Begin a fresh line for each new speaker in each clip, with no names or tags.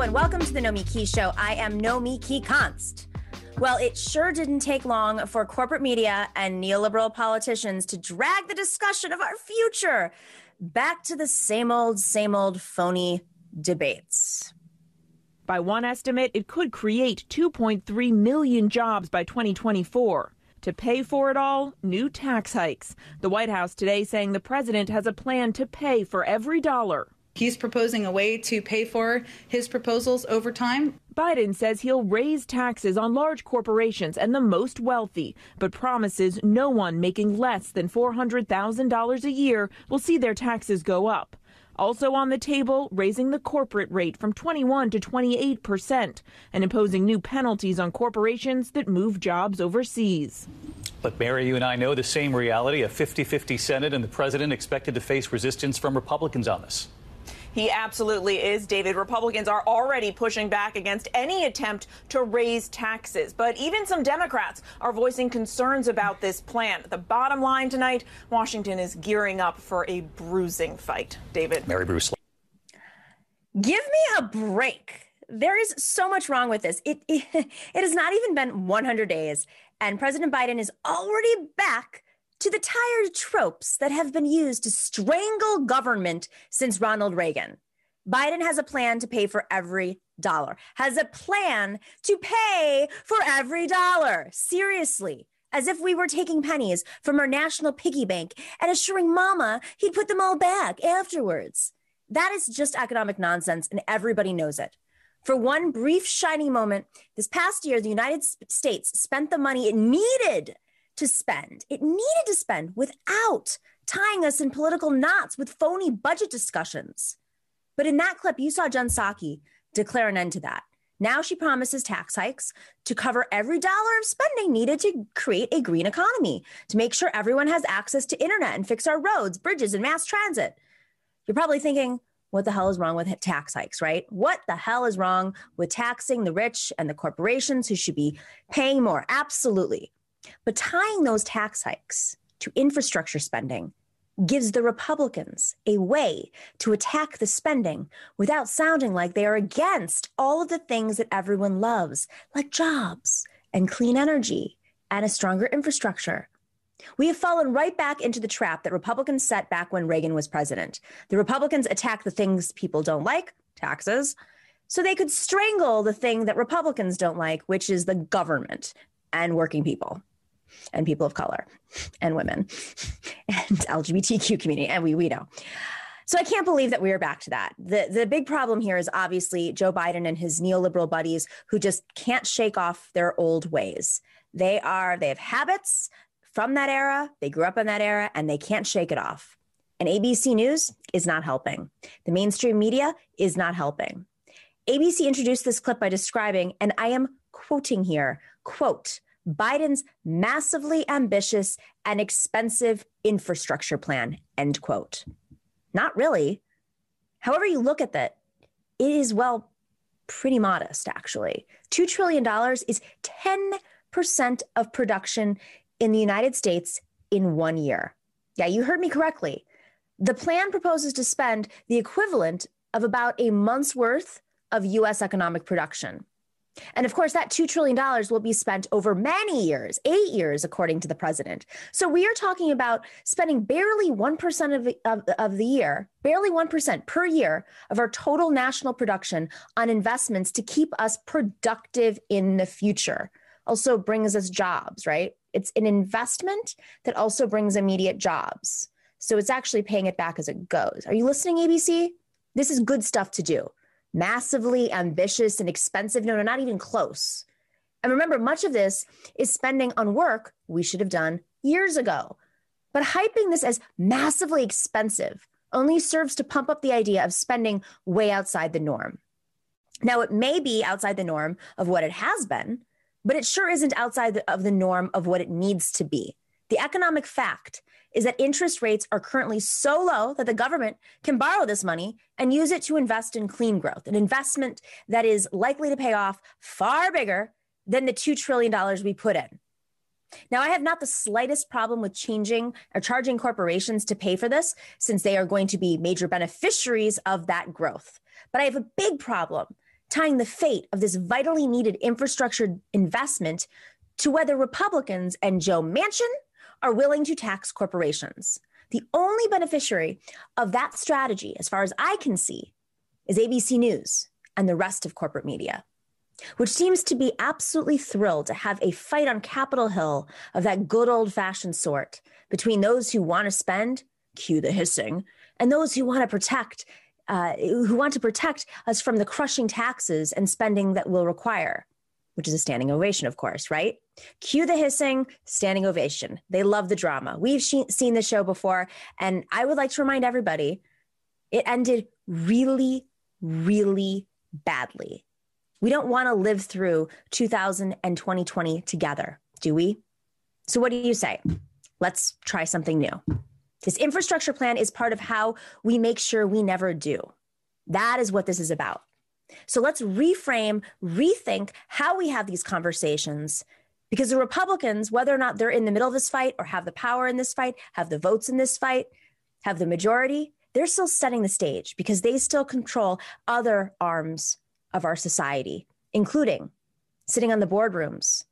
And welcome to the Nomiki Show. I am Nomiki Konst. Well, it sure didn't take long for corporate media and neoliberal politicians to drag the discussion of our future back to the same old, same old phony debates.
By one estimate, it could create 2.3 million jobs by 2024. To pay for it all, new tax hikes. The White House today saying the president has a plan to pay for every dollar.
He's proposing a way to pay for his proposals over time.
Biden says he'll raise taxes on large corporations and the most wealthy, but promises no one making less than $400,000 a year will see their taxes go up. Also on the table, raising the corporate rate from 21 to 28 percent and imposing new penalties on corporations that move jobs overseas.
But Mary, you and I know the same reality. A 50 50 Senate and the president expected to face resistance from Republicans on this.
He absolutely is, David. Republicans are already pushing back against any attempt to raise taxes. But even some Democrats are voicing concerns about this plan. The bottom line tonight Washington is gearing up for a bruising fight. David.
Mary Bruce.
Give me a break. There is so much wrong with this. It, it, it has not even been 100 days, and President Biden is already back to the tired tropes that have been used to strangle government since Ronald Reagan. Biden has a plan to pay for every dollar, has a plan to pay for every dollar. Seriously, as if we were taking pennies from our national piggy bank and assuring mama he'd put them all back afterwards. That is just economic nonsense, and everybody knows it. For one brief, shining moment, this past year, the United States spent the money it needed to spend. It needed to spend without tying us in political knots with phony budget discussions. But in that clip, you saw Jen Psaki declare an end to that. Now she promises tax hikes to cover every dollar of spending needed to create a green economy, to make sure everyone has access to internet and fix our roads, bridges, and mass transit. You're probably thinking, what the hell is wrong with tax hikes, right? What the hell is wrong with taxing the rich and the corporations who should be paying more? Absolutely. But tying those tax hikes to infrastructure spending gives the Republicans a way to attack the spending without sounding like they are against all of the things that everyone loves, like jobs and clean energy and a stronger infrastructure. We have fallen right back into the trap that Republicans set back when Reagan was president. The Republicans attack the things people don't like, taxes, so they could strangle the thing that Republicans don't like, which is the government and working people and people of color and women and LGBTQ community. And we, we know. So I can't believe that we are back to that. The, the big problem here is obviously Joe Biden and his neoliberal buddies who just can't shake off their old ways. They are, they have habits from that era. They grew up in that era and they can't shake it off. And ABC News is not helping. The mainstream media is not helping. ABC introduced this clip by describing, and I am quoting here, quote, Biden's massively ambitious and expensive infrastructure plan, end quote. Not really. However, you look at that, it is, well, pretty modest, actually. $2 trillion is 10% of production in the United States in one year. Yeah, you heard me correctly. The plan proposes to spend the equivalent of about a month's worth of US economic production. And of course, that $2 trillion will be spent over many years, eight years, according to the president. So we are talking about spending barely 1% of, of, of the year, barely 1% per year of our total national production on investments to keep us productive in the future. Also brings us jobs, right? It's an investment that also brings immediate jobs. So it's actually paying it back as it goes. Are you listening, ABC? This is good stuff to do massively ambitious and expensive. No, no, not even close. And remember, much of this is spending on work we should have done years ago. But hyping this as massively expensive only serves to pump up the idea of spending way outside the norm. Now, it may be outside the norm of what it has been, but it sure isn't outside of the norm of what it needs to be. The economic fact is that interest rates are currently so low that the government can borrow this money and use it to invest in clean growth, an investment that is likely to pay off far bigger than the $2 trillion we put in. Now, I have not the slightest problem with changing or charging corporations to pay for this, since they are going to be major beneficiaries of that growth. But I have a big problem tying the fate of this vitally needed infrastructure investment to whether Republicans and Joe Manchin are willing to tax corporations. The only beneficiary of that strategy, as far as I can see, is ABC News and the rest of corporate media, which seems to be absolutely thrilled to have a fight on Capitol Hill of that good old fashioned sort between those who want to spend, cue the hissing, and those who want to protect. Uh, who want to protect us from the crushing taxes and spending that will require, which is a standing ovation, of course, right? Cue the hissing, standing ovation. They love the drama. We've seen the show before. And I would like to remind everybody it ended really, really badly. We don't want to live through 2000 and 2020 together, do we? So, what do you say? Let's try something new. This infrastructure plan is part of how we make sure we never do. That is what this is about. So let's reframe, rethink how we have these conversations because the Republicans, whether or not they're in the middle of this fight or have the power in this fight, have the votes in this fight, have the majority, they're still setting the stage because they still control other arms of our society, including sitting on the boardrooms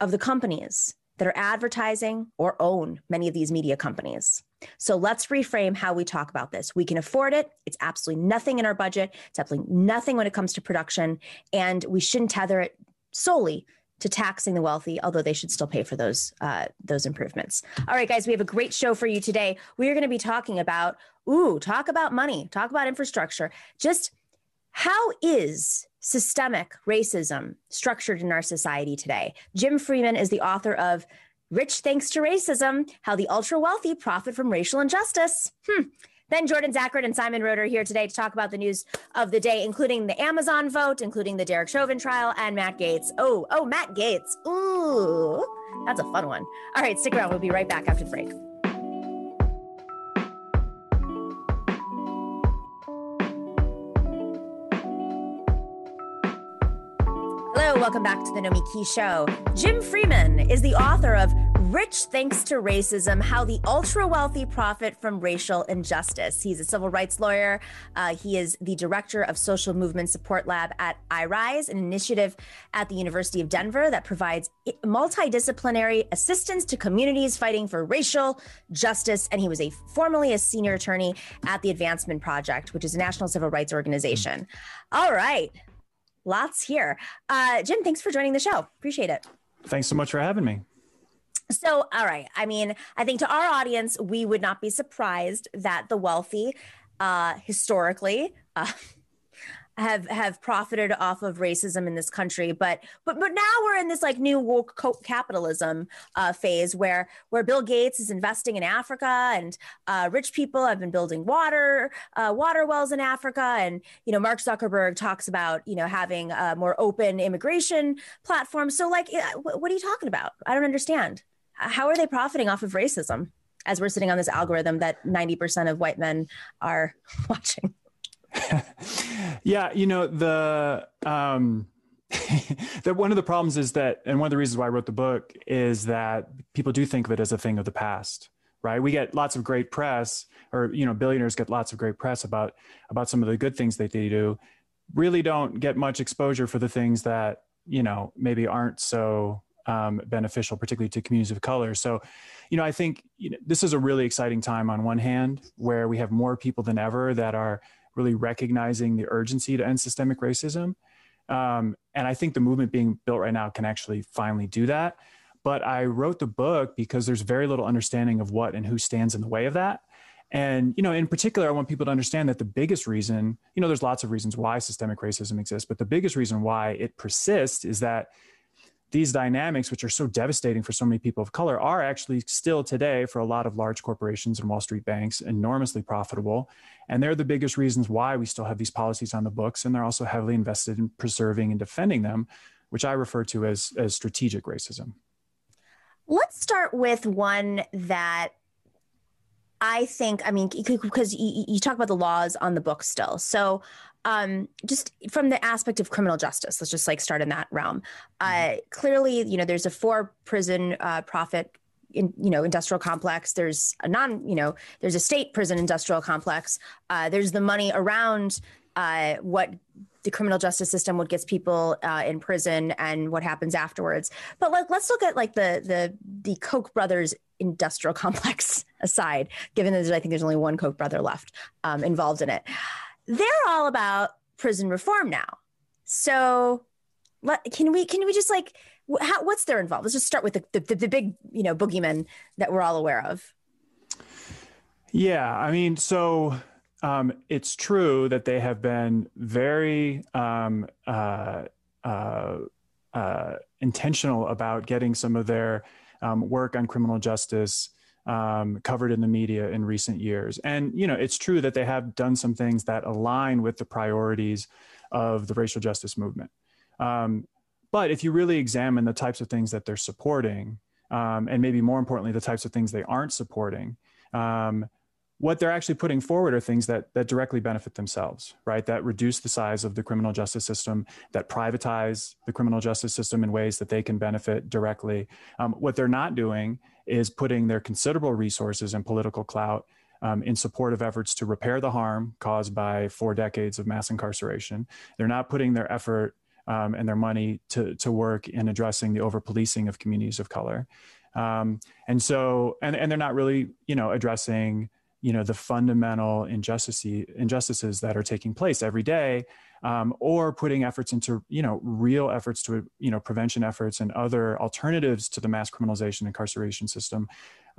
of the companies that are advertising or own many of these media companies. So let's reframe how we talk about this. We can afford it. It's absolutely nothing in our budget. It's absolutely nothing when it comes to production. And we shouldn't tether it solely to taxing the wealthy, although they should still pay for those uh, those improvements. All right, guys, we have a great show for you today. We are going to be talking about ooh, talk about money, talk about infrastructure. Just how is systemic racism structured in our society today? Jim Freeman is the author of Rich Thanks to Racism How the Ultra Wealthy Profit from Racial Injustice. Hmm. Then Jordan Zakarin and Simon Narode here today to talk about the news of the day, including the Amazon vote, including the Derek Chauvin trial, and Matt Gaetz. Oh, oh, Matt Gaetz. Ooh, that's a fun one. All right, stick around. We'll be right back after the break. Welcome back to the Nomiki Show. Jim Freeman is the author of Rich Thanks to Racism How the Ultra Wealthy Profit from Racial Injustice. He's a civil rights lawyer. Uh, he is the director of Social Movement Support Lab at iRise, an initiative at the University of Denver that provides multidisciplinary assistance to communities fighting for racial justice. And he was a formerly a senior attorney at the Advancement Project, which is a national civil rights organization. All right lots here. Uh, Jim, thanks for joining the show. Appreciate it.
Thanks so much for having me.
So, all right. I mean, I think to our audience, we would not be surprised that the wealthy, uh, historically, uh, have have profited off of racism in this country but but but now we're in this like new woke capitalism uh, phase where where bill gates is investing in africa and uh, rich people have been building water uh, water wells in africa. And you know mark zuckerberg talks about you know having a more open immigration platform. So like what are you talking about? I don't understand. How are they profiting off of racism as we're sitting on this algorithm that 90% of white men are watching
yeah, you know the um, that one of the problems is that, and one of the reasons why I wrote the book is that people do think of it as a thing of the past, right? We get lots of great press, or you know, billionaires get lots of great press about about some of the good things that they do. Really, don't get much exposure for the things that you know maybe aren't so um, beneficial, particularly to communities of color. So, you know, I think you know, this is a really exciting time on one hand, where we have more people than ever that are really recognizing the urgency to end systemic racism. Um, and I think the movement being built right now can actually finally do that. But I wrote the book because there's very little understanding of what and who stands in the way of that. And, you know, in particular, I want people to understand that the biggest reason, you know, there's lots of reasons why systemic racism exists, but the biggest reason why it persists is that these dynamics, which are so devastating for so many people of color, are actually still today for a lot of large corporations and Wall Street banks enormously profitable. And they're the biggest reasons why we still have these policies on the books. And they're also heavily invested in preserving and defending them, which I refer to as, as strategic racism.
Let's start with one that I think, I mean, because you, you, talk about the laws on the book still. So um, just from the aspect of criminal justice, let's just like start in that realm. Uh, clearly, you know, there's a four prison uh, profit in, you know industrial complex there's a non you know there's a state prison industrial complex uh, there's the money around uh, what the criminal justice system, what gets people uh, in prison, and what happens afterwards. But like, let's look at like the the the Koch brothers industrial complex aside, given that I think there's only one Koch brother left um, involved in it. They're all about prison reform now. So, let, can we can we just like how, what's their involvement? Let's just start with the, the the big you know boogeyman that we're all aware of.
Yeah, I mean, so um, it's true that they have been very um, uh, uh, uh, intentional about getting some of their um, work on criminal justice um, covered in the media in recent years. And you know, it's true that they have done some things that align with the priorities of the racial justice movement. Um, but if you really examine the types of things that they're supporting, um, and maybe more importantly, the types of things they aren't supporting, um, what they're actually putting forward are things that that directly benefit themselves right? That reduce the size of the criminal justice system that privatize the criminal justice system in ways that they can benefit directly. Um, what they're not doing is putting their considerable resources and political clout um, in support of efforts to repair the harm caused by four decades of mass incarceration. They're not putting their effort um, and their money to, to work in addressing the over policing of communities of color. Um, and so and, and they're not really you know addressing you know the fundamental injustices injustices that are taking place every day um, or putting efforts into you know real efforts to you know prevention efforts and other alternatives to the mass criminalization incarceration system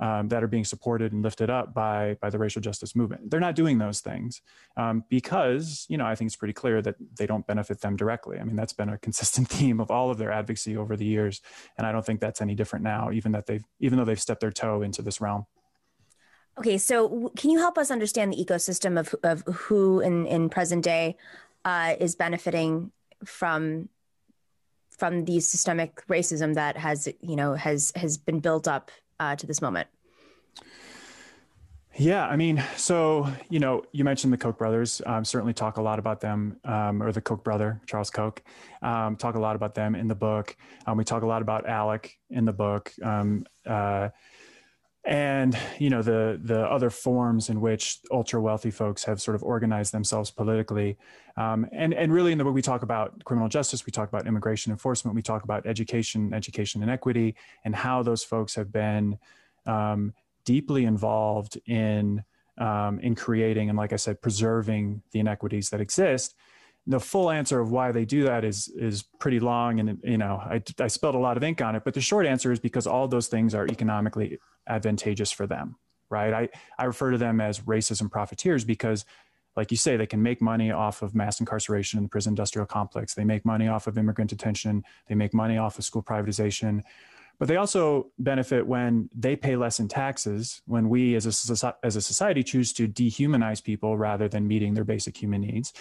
um, that are being supported and lifted up by by the racial justice movement. They're not doing those things um, because you know i think it's pretty clear that they don't benefit them directly. I mean that's been a consistent theme of all of their advocacy over the years and i don't think that's any different now even that they've even though they've stepped their toe into this realm
Okay, so can you help us understand the ecosystem of of who in in present day uh, is benefiting from from the systemic racism that has you know has has been built up uh, to this moment?
Yeah, I mean, so you know, you mentioned the Koch brothers. Um, certainly, talk a lot about them, um, or the Koch brother, Charles Koch. Um, talk a lot about them in the book. Um, we talk a lot about ALEC in the book. Um, uh, and you know the the other forms in which ultra wealthy folks have sort of organized themselves politically um, and and really in the way we talk about criminal justice we talk about immigration enforcement we talk about education education inequity and how those folks have been um, deeply involved in um, in creating and like i said preserving the inequities that exist. The full answer of why they do that is is pretty long and you know I, I a lot of ink on it but the short answer is because all those things are economically advantageous for them, right? I, I refer to them as racism profiteers because, like you say, they can make money off of mass incarceration in the prison industrial complex. They make money off of immigrant detention. They make money off of school privatization. But they also benefit when they pay less in taxes, when we as a, as a society choose to dehumanize people rather than meeting their basic human needs.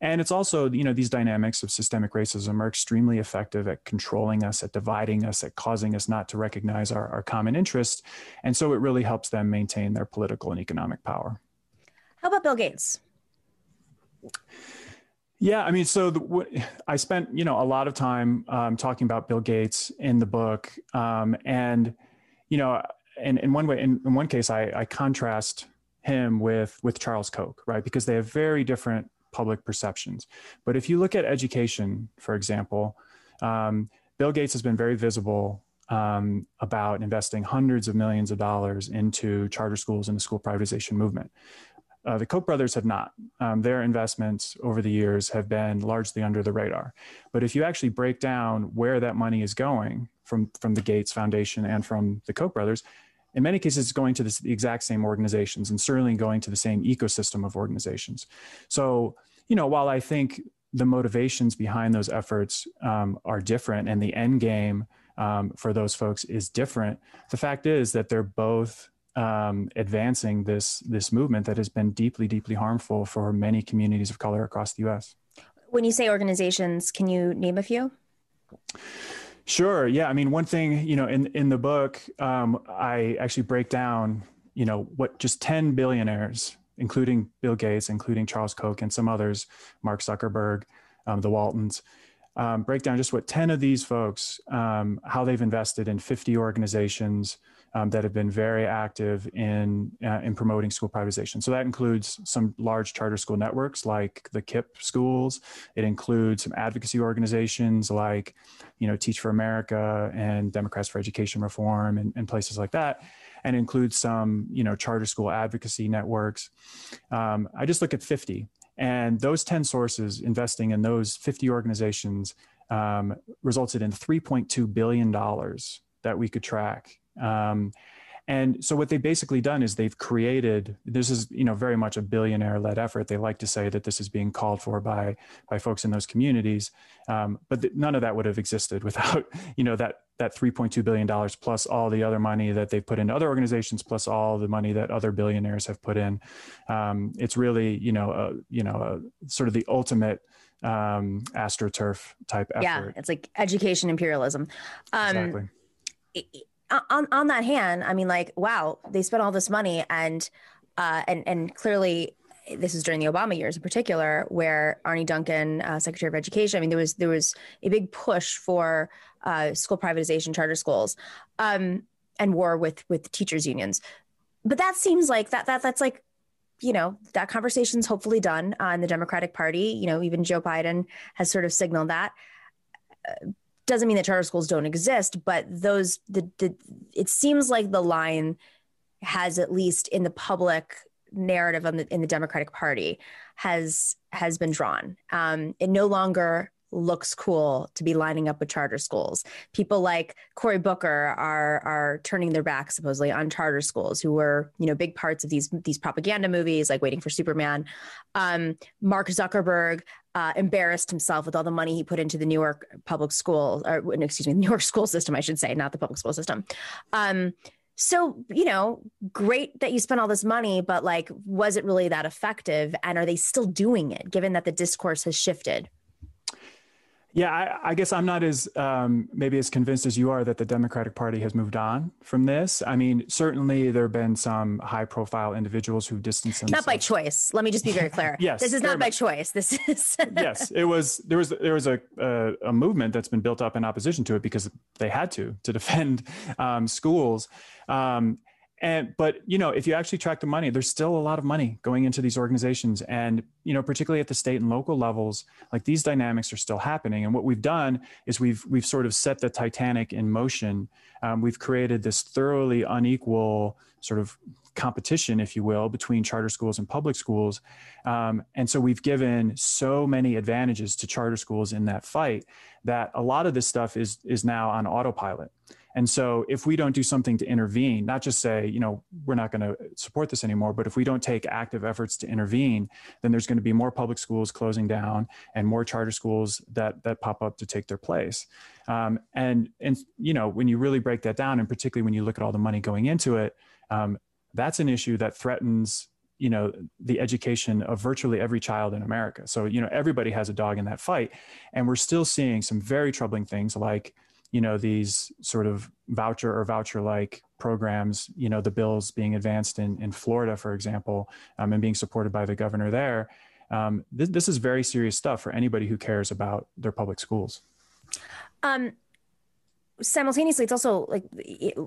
And it's also, you know, these dynamics of systemic racism are extremely effective at controlling us, at dividing us, at causing us not to recognize our, our common interests. And so it really helps them maintain their political and economic power.
How about Bill Gates?
Yeah, I mean, so the, I spent you know a lot of time um, talking about Bill Gates in the book, um, and you know, in, in one way, in, in one case, I, I contrast him with with Charles Koch, right? Because they have very different public perceptions. But if you look at education, for example, um, Bill Gates has been very visible um, about investing hundreds of millions of dollars into charter schools and the school privatization movement. Uh, the Koch brothers have not. Um, their investments over the years have been largely under the radar. But if you actually break down where that money is going from, from the Gates Foundation and from the Koch brothers, in many cases it's going to the exact same organizations and certainly going to the same ecosystem of organizations so you know while i think the motivations behind those efforts um, are different and the end game um, for those folks is different the fact is that they're both um, advancing this this movement that has been deeply deeply harmful for many communities of color across the us
when you say organizations can you name a few
Sure. Yeah. I mean, one thing, you know, in, in the book, um, I actually break down, you know, what just 10 billionaires, including Bill Gates, including Charles Koch and some others, Mark Zuckerberg, um, the Waltons, um, break down just what 10 of these folks, um, how they've invested in 50 organizations, um, that have been very active in uh, in promoting school privatization. So that includes some large charter school networks like the KIPP schools. It includes some advocacy organizations like, you know, Teach for America and Democrats for Education Reform and, and places like that. And includes some, you know, charter school advocacy networks. Um, I just look at 50, and those 10 sources investing in those 50 organizations um, resulted in 3.2 billion dollars that we could track um, and so what they've basically done is they've created this is you know very much a billionaire led effort they like to say that this is being called for by by folks in those communities um, but th- none of that would have existed without you know that that 3.2 billion dollars plus all the other money that they've put into other organizations plus all the money that other billionaires have put in um, it's really you know a, you know a, sort of the ultimate um, astroturf type effort.
Yeah, it's like education imperialism. Um, exactly on on that hand, I mean, like, wow, they spent all this money, and uh, and and clearly, this is during the Obama years in particular, where Arne Duncan, uh, Secretary of Education, I mean, there was there was a big push for uh, school privatization, charter schools, um, and war with with teachers unions. But that seems like that that that's like you know that conversation's hopefully done uh, in the democratic party you know even joe biden has sort of signaled that uh, doesn't mean that charter schools don't exist, but those the, the it seems like the line has at least in the public narrative the, in the Democratic Party has has been drawn. Um, it no longer looks cool to be lining up with charter schools. People like Cory Booker are are turning their back supposedly on charter schools, who were you know big parts of these these propaganda movies like Waiting for Superman. Um, Mark Zuckerberg uh, embarrassed himself with all the money he put into the New York public school, or excuse me, New York school system, I should say, not the public school system. Um, so, you know, great that you spent all this money, but like, was it really that effective? And are they still doing it given that the discourse has shifted?
Yeah, I, I, guess I'm not as um, maybe as convinced as you are that the Democratic Party has moved on from this. I mean, certainly there have been some high-profile individuals who've distanced themselves.
Not by choice. Let me just be very clear.
yes,
this is not by choice. This is.
yes, it was. There was there was a, a, a movement that's been built up in opposition to it because they had to to defend um, schools. Um, and but you know if you actually track the money there's still a lot of money going into these organizations. And you know particularly at the state and local levels like these dynamics are still happening. And what we've done is we've we've sort of set the titanic in motion. Um, we've created this thoroughly unequal sort of competition if you will between charter schools and public schools. Um, and so we've given so many advantages to charter schools in that fight that a lot of this stuff is is now on autopilot and so if we don't do something to intervene, not just say, you know, we're not going to support this anymore, but if we don't take active efforts to intervene, then there's going to be more public schools closing down and more charter schools that that pop up to take their place. Um, and and you know, when you really break that down, and particularly when you look at all the money going into it, um, that's an issue that threatens you know the education of virtually every child in america so you know everybody has a dog in that fight and we're still seeing some very troubling things like you know these sort of voucher or voucher like programs you know the bills being advanced in, in florida for example um, and being supported by the governor there um, this, this is very serious stuff for anybody who cares about their public schools. Um,
simultaneously it's also like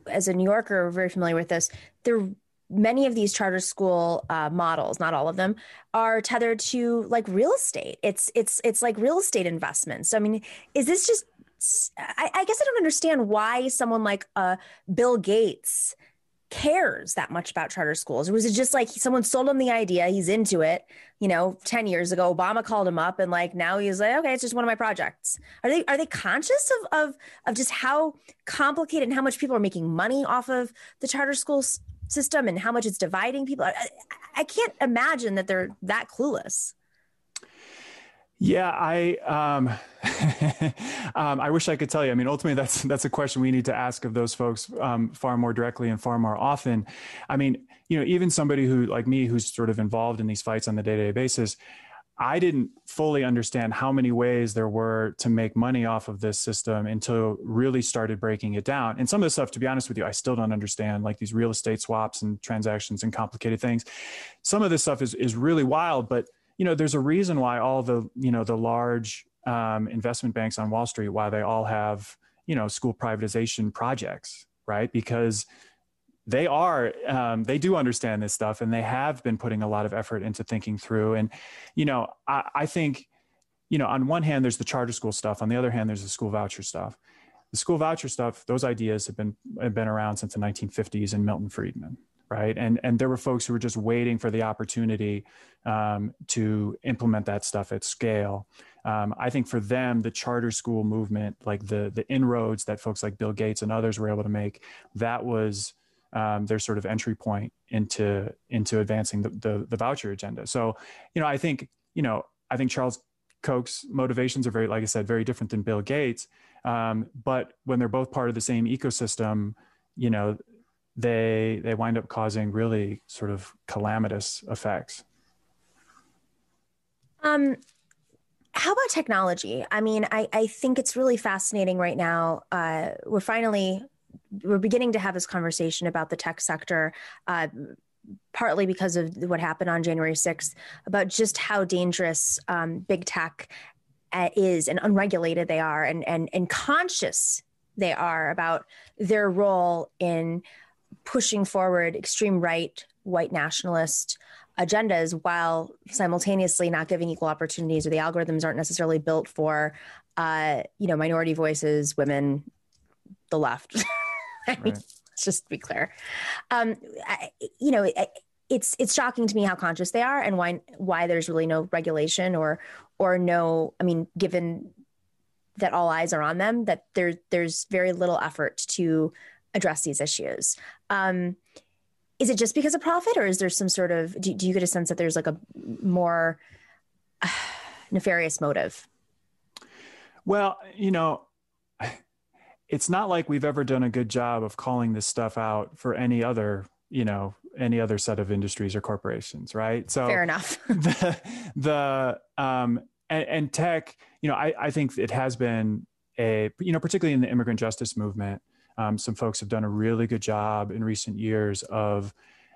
as a new yorker very familiar with this. There many of these charter school uh, models not all of them are tethered to like real estate. It's it's it's like real estate investments. So i mean is this just I, I guess I don't understand why someone like uh, Bill Gates cares that much about charter schools. Or was it just like someone sold him the idea he's into it you know 10 years ago obama called him up and like now he's like okay it's just one of my projects. Are they are they conscious of of of just how complicated and how much people are making money off of the charter school system and how much it's dividing people? I, I can't imagine that they're that clueless
yeah, I um, um, I wish I could tell you. I mean, ultimately, that's that's a question we need to ask of those folks um, far more directly and far more often. I mean, you know, even somebody who like me, who's sort of involved in these fights on the day to day basis, I didn't fully understand how many ways there were to make money off of this system until really started breaking it down. And some of the stuff, to be honest with you, I still don't understand, like these real estate swaps and transactions and complicated things. Some of this stuff is is really wild, but you know, there's a reason why all the, you know, the large um, investment banks on Wall Street, why they all have, you know, school privatization projects, right? Because they are um, they do understand this stuff and they have been putting a lot of effort into thinking through. And you know I, I think you know on one hand there's the charter school stuff. On the other hand there's the school voucher stuff. The school voucher stuff those ideas have been have been around since the 1950s and milton friedman right and and there were folks who were just waiting for the opportunity um, to implement that stuff at scale um, i think for them the charter school movement like the the inroads that folks like bill gates and others were able to make that was um, their sort of entry point into into advancing the, the, the voucher agenda. So, you know, I think you know, I think Charles Koch's motivations are very, like I said, very different than Bill Gates. Um, but when they're both part of the same ecosystem, you know, they they wind up causing really sort of calamitous effects.
Um, how about technology? I mean, I, I think it's really fascinating right now. Uh, we're finally we're beginning to have this conversation about the tech sector. Uh, partly because of what happened on January 6th, about just how dangerous um, big tech uh, is and unregulated they are and, and, and conscious they are about their role in pushing forward extreme right, white nationalist agendas while simultaneously not giving equal opportunities or the algorithms aren't necessarily built for uh, you know minority voices women the left I mean, right. let's just be clear. Um, I, you know, it, it's it's shocking to me how conscious they are and why why there's really no regulation or or no. I mean, given that all eyes are on them, that there there's very little effort to address these issues. Um, is it just because of profit, or is there some sort of do, do you get a sense that there's like a more uh, nefarious motive?
Well, you know, it's not like we've ever done a good job of calling this stuff out for any other you know any other set of industries or corporations right
so fair enough
the the um and, and, tech you know I, I think it has been a you know particularly in the immigrant justice movement um, some folks have done a really good job in recent years of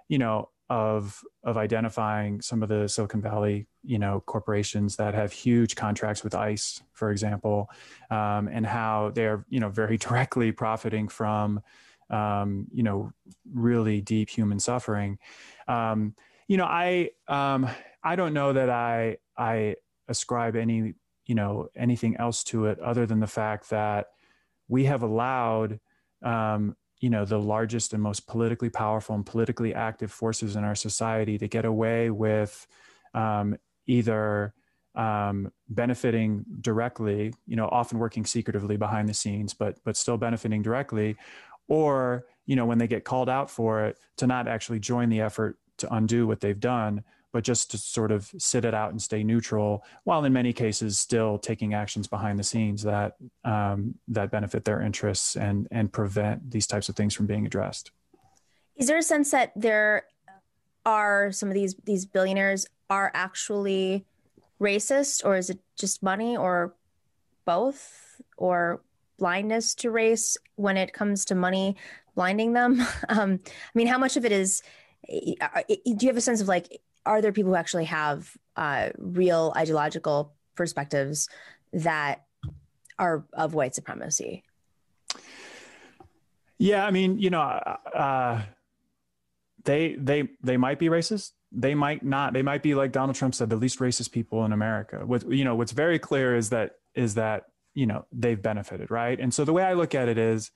you know of of identifying some of the Silicon Valley, you know, corporations that have huge contracts with ICE, for example, um, and how they're you know very directly profiting from, um, you know, really deep human suffering. Um, you know, I um, I don't know that I I ascribe any you know anything else to it other than the fact that we have allowed um, you know the largest and most politically powerful and politically active forces in our society to get away with um, either um, benefiting directly, you know, often working secretively behind the scenes, but but still benefiting directly, or you know when they get called out for it, to not actually join the effort to undo what they've done, but just to sort of sit it out and stay neutral, while in many cases still taking actions behind the scenes that um, that benefit their interests and and prevent these types of things from being addressed.
Is there a sense that there are some of these these billionaires are actually racist, or is it just money, or both, or blindness to race when it comes to money blinding them? Um, I mean, how much of it is? Uh, do you have a sense of like are there people who actually have uh, real ideological perspectives that are of white supremacy?
Yeah, I mean, you know, uh, they they they might be racist. They might not. They might be like Donald Trump said, the least racist people in America. What you know, what's very clear is that is that you know they've benefited, right? And so the way I look at it is,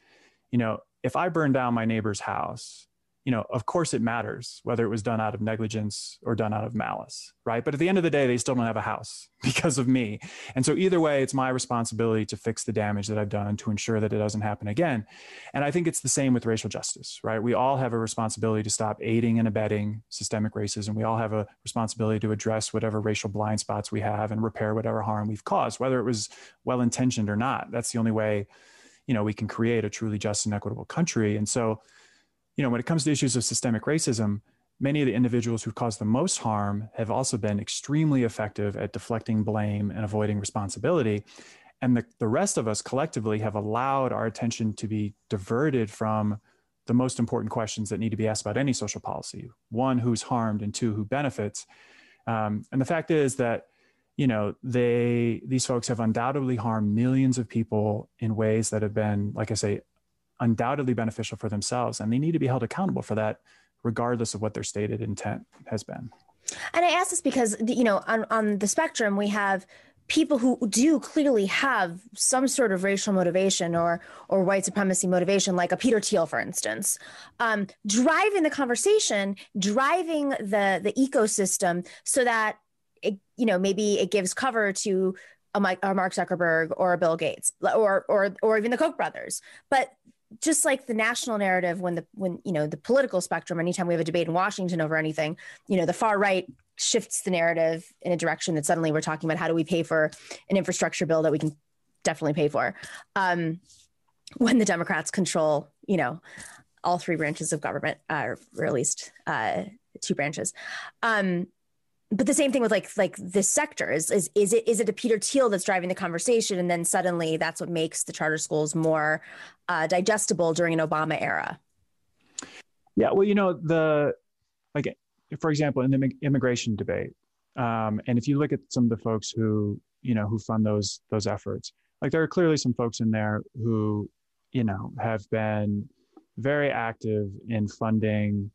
you know, if I burn down my neighbor's house, you know, of course it matters whether it was done out of negligence or done out of malice, right? But at the end of the day, they still don't have a house because of me. And so either way, it's my responsibility to fix the damage that I've done to ensure that it doesn't happen again. And I think it's the same with racial justice, right? We all have a responsibility to stop aiding and abetting systemic racism. We all have a responsibility to address whatever racial blind spots we have and repair whatever harm we've caused, whether it was well intentioned or not. That's the only way, you know, we can create a truly just and equitable country. And so you know, when it comes to issues of systemic racism, many of the individuals who've caused the most harm have also been extremely effective at deflecting blame and avoiding responsibility. And the, the rest of us collectively have allowed our attention to be diverted from the most important questions that need to be asked about any social policy one, who's harmed, and two, who benefits. Um, and the fact is that you know they these folks have undoubtedly harmed millions of people in ways that have been like i say undoubtedly beneficial for themselves, and they need to be held accountable for that, regardless of what their stated intent has been.
And I ask this because you know on on the spectrum we have people who do clearly have some sort of racial motivation or or white supremacy motivation, like a Peter Thiel, for instance, um, driving the conversation, driving the the ecosystem, so that it, you know maybe it gives cover to a, Mike, Mark Zuckerberg or a Bill Gates or or or even the Koch brothers, but just like the national narrative when the when you know the political spectrum anytime we have a debate in washington over anything you know the far right shifts the narrative in a direction that suddenly we're talking about how do we pay for an infrastructure bill that we can definitely pay for um, when the democrats control you know all three branches of government uh, or at least uh, two branches. Um, but the same thing with like like this sector is is is it is it a Peter Thiel that's driving the conversation, and then suddenly that's what makes the charter schools more uh, digestible during an Obama era?
Yeah, well, you know the like for example in the immigration debate, um, and if you look at some of the folks who you know who fund those those efforts, like there are clearly some folks in there who you know have been very active in funding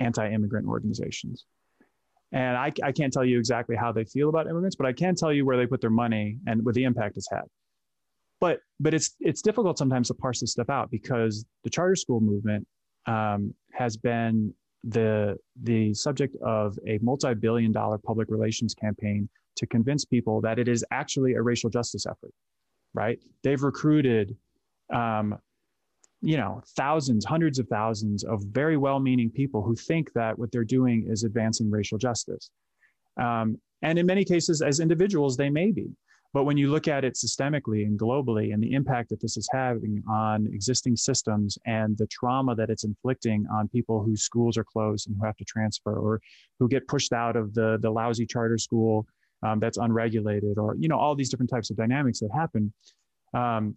anti-immigrant organizations and I, I can't tell you exactly how they feel about immigrants, but I can tell you where they put their money and what the impact it's had. But but it's it's difficult sometimes to parse this stuff out because the charter school movement um, has been the the subject of a multi-billion dollar public relations campaign to convince people that it is actually a racial justice effort right they've recruited um, you know, thousands, hundreds of thousands of very well meaning people who think that what they're doing is advancing racial justice. Um, and in many cases, as individuals, they may be. But when you look at it systemically and globally and the impact that this is having on existing systems and the trauma that it's inflicting on people whose schools are closed and who have to transfer or who get pushed out of the, the lousy charter school um, that's unregulated or, you know, all these different types of dynamics that happen, um,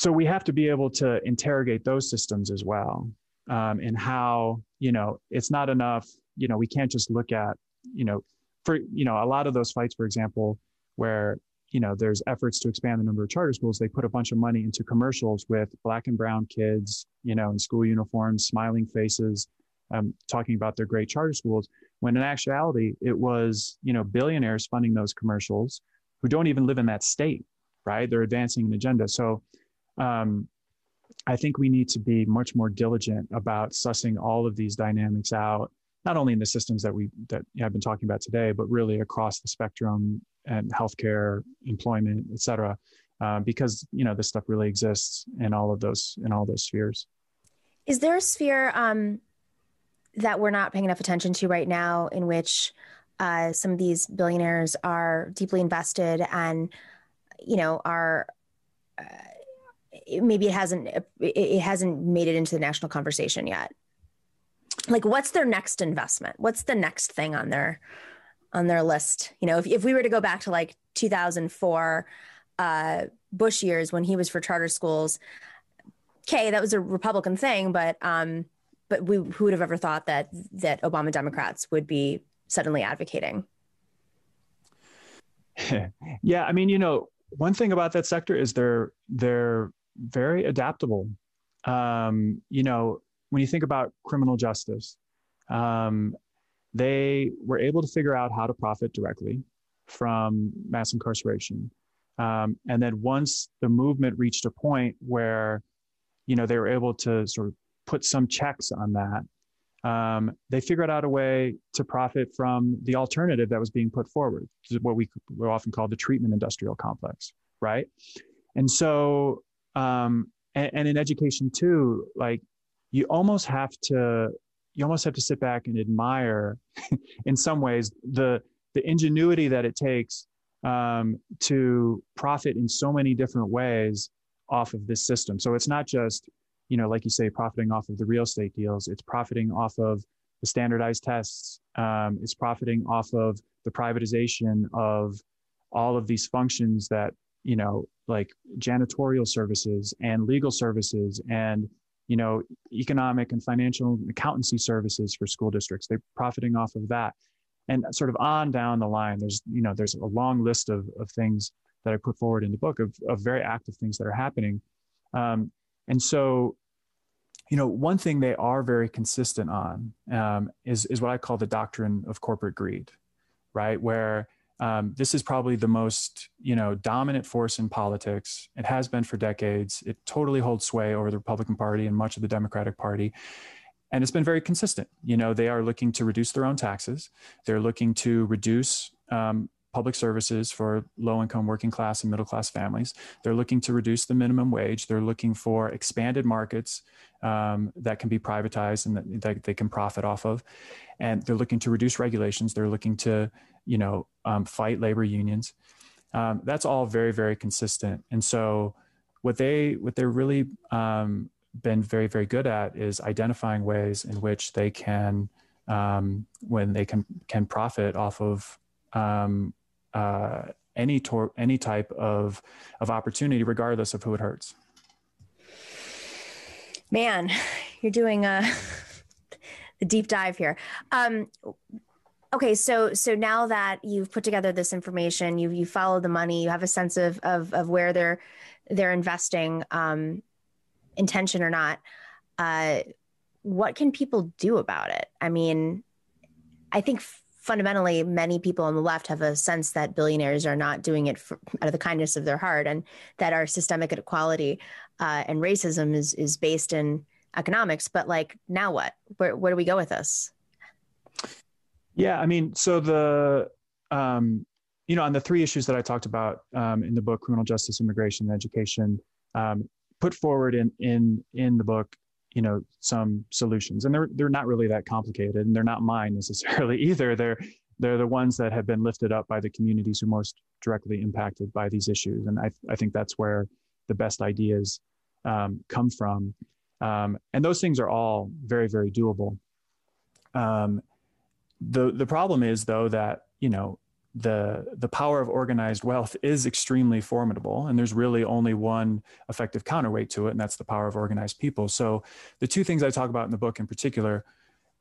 so we have to be able to interrogate those systems as well um, and how you know it's not enough you know we can't just look at you know for you know a lot of those fights for example where you know there's efforts to expand the number of charter schools they put a bunch of money into commercials with black and brown kids you know in school uniforms smiling faces um, talking about their great charter schools when in actuality it was you know billionaires funding those commercials who don't even live in that state right? They're advancing an agenda. So um, I think we need to be much more diligent about sussing all of these dynamics out, not only in the systems that we that I've been talking about today, but really across the spectrum and healthcare, employment, et cetera, uh, because you know this stuff really exists in all of those in all those spheres.
Is there a sphere um, that we're not paying enough attention to right now, in which uh, some of these billionaires are deeply invested and you know are uh, maybe it hasn't it hasn't made it into the national conversation yet. Like what's their next investment? What's the next thing on their on their list? You know if, if we were to go back to like 2004 uh, bush years when he was for charter schools okay that was a republican thing but um but we who would have ever thought that that obama democrats would be suddenly advocating?
Yeah i mean you know one thing about that sector is they're they're very adaptable. Um, you know, when you think about criminal justice, um, they were able to figure out how to profit directly from mass incarceration. Um, and then once the movement reached a point where, you know, they were able to sort of put some checks on that, um, they figured out a way to profit from the alternative that was being put forward, what we, we often call the treatment industrial complex, right? And so um, and, and in education too like you almost have to you almost have to sit back and admire in some ways the the ingenuity that it takes um, to profit in so many different ways off of this system. So it's not just you know like you say profiting off of the real estate deals. It's profiting off of the standardized tests. Um, it's profiting off of the privatization of all of these functions that you know like janitorial services and legal services and you know economic and financial accountancy services for school districts. They're profiting off of that. And sort of on down the line there's you know there's a long list of, of things that i put forward in the book of, of very active things that are happening. Um, And so, you know, one thing they are very consistent on um, is is what I call the doctrine of corporate greed, right? Where um, this is probably the most you know dominant force in politics. It has been for decades. It totally holds sway over the Republican Party and much of the Democratic Party and it's been very consistent. You know, they are looking to reduce their own taxes. They're looking to reduce um, public services for low income, working class, and middle class families. They're looking to reduce the minimum wage. They're looking for expanded markets um, that can be privatized and that, that, they can profit off of. And they're looking to reduce regulations. They're looking to, you know, um, fight labor unions. Um, that's all very, very consistent. And so, what they what they're really um, been very, very good at is identifying ways in which they can, um, when they can can profit off of um, uh, any tor- any type of of opportunity, regardless of who it hurts.
Man, you're doing a, deep dive here. Um, okay, so so now that you've put together this information, you you follow the money, you have a sense of of, of where they're they're investing. Um, intention or not, uh, what can people do about it? I mean, I think fundamentally, many people on the left have a sense that billionaires are not doing it for, out of the kindness of their heart, and that our systemic inequality uh, and racism is is based in economics. But like, now what? Where where do we go with this?
Yeah, I mean, so the um, you know, on the three issues that I talked about um, in the book, criminal justice, immigration, and education, um, put forward in in in the book you know some solutions. And they're they're not really that complicated and they're not mine necessarily either. They're they're the ones that have been lifted up by the communities who are most directly impacted by these issues. And i, I think that's where the best ideas um, come from. Um, and those things are all very very doable. Um, the the problem is though that you know the the power of organized wealth is extremely formidable and there's really only one effective counterweight to it and that's the power of organized people. So the two things i talk about in the book in particular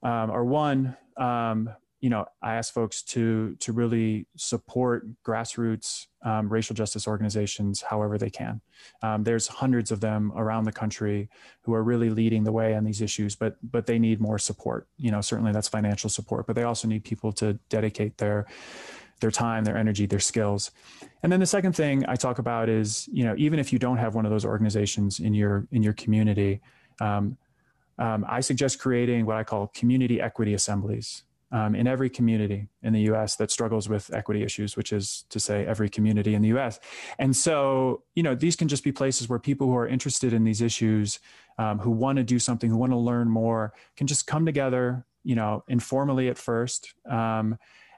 um, are one um, you know i ask folks to to really support grassroots um, racial justice organizations however they can. Um, there's hundreds of them around the country who are really leading the way on these issues but but they need more support. You know certainly that's financial support but they also need people to dedicate their their time, their energy, their skills. And then the second thing I talk about is, you know, even if you don't have one of those organizations in your in your community, um, um, I suggest creating what I call community equity assemblies um, in every community in the U.S. that struggles with equity issues, which is to say every community in the U.S. And so, you know, these can just be places where people who are interested in these issues, um, who want to do something, who want to learn more, can just come together, you know, informally at first um,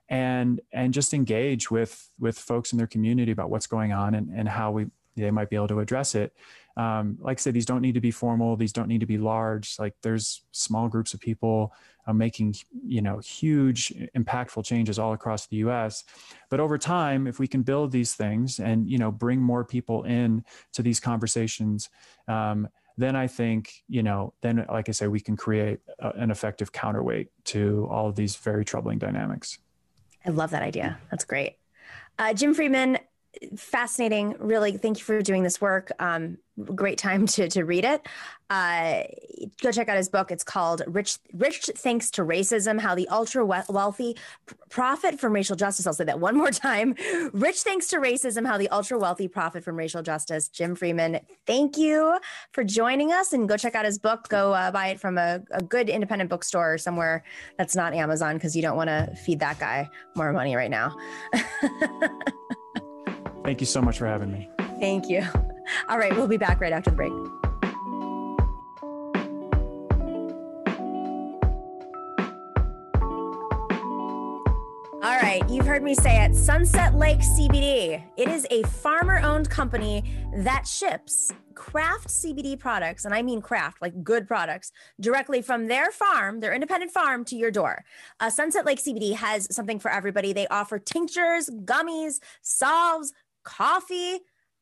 and and just engage with with folks in their community about what's going on and, and how we they might be able to address it. Um, like I said, these don't need to be formal. These don't need to be large. Like there's small groups of people uh, making, you know, huge, impactful changes all across the U.S. But over time, if we can build these things and you know bring more people in to these conversations, um, then I think you know, then like I say, we can create a, an effective counterweight to all of these very troubling dynamics.
I love that idea. That's great. Uh, Jim Freeman, fascinating. Really, thank you for doing this work. Um, great time to to read it. Uh, go check out his book. It's called "Rich Rich Thanks to Racism: How the Ultra Wealthy Profit from Racial Justice." I'll say that one more time. Rich Thanks to Racism: How the Ultra Wealthy Profit from Racial Justice. Jim Freeman, thank you for joining us. And go check out his book. Go uh, buy it from a, a good independent bookstore or somewhere that's not Amazon because you don't want to feed that guy more money right now.
Thank you so much for having me.
Thank you. All right, we'll be back right after the break. All right, you've heard me say it Sunset Lake CBD. It is a farmer owned company that ships craft CBD products, and I mean craft, like good products, directly from their farm, their independent farm, to your door. Uh, Sunset Lake CBD has something for everybody. They offer tinctures, gummies, salves, coffee,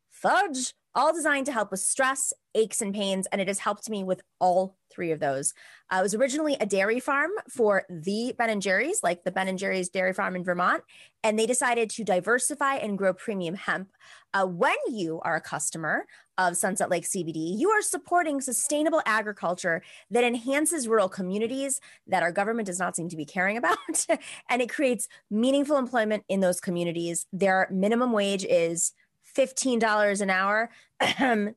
fudge, all designed to help with stress, aches, and pains. And it has helped me with all three of those. Uh, I was originally a dairy farm for the Ben and Jerry's, like the Ben and Jerry's dairy farm in Vermont, and they decided to diversify and grow premium hemp. Uh, when you are a customer of Sunset Lake CBD, you are supporting sustainable agriculture that enhances rural communities that our government does not seem to be caring about, and it creates meaningful employment in those communities. Their minimum wage is $15 an hour. Kyrsten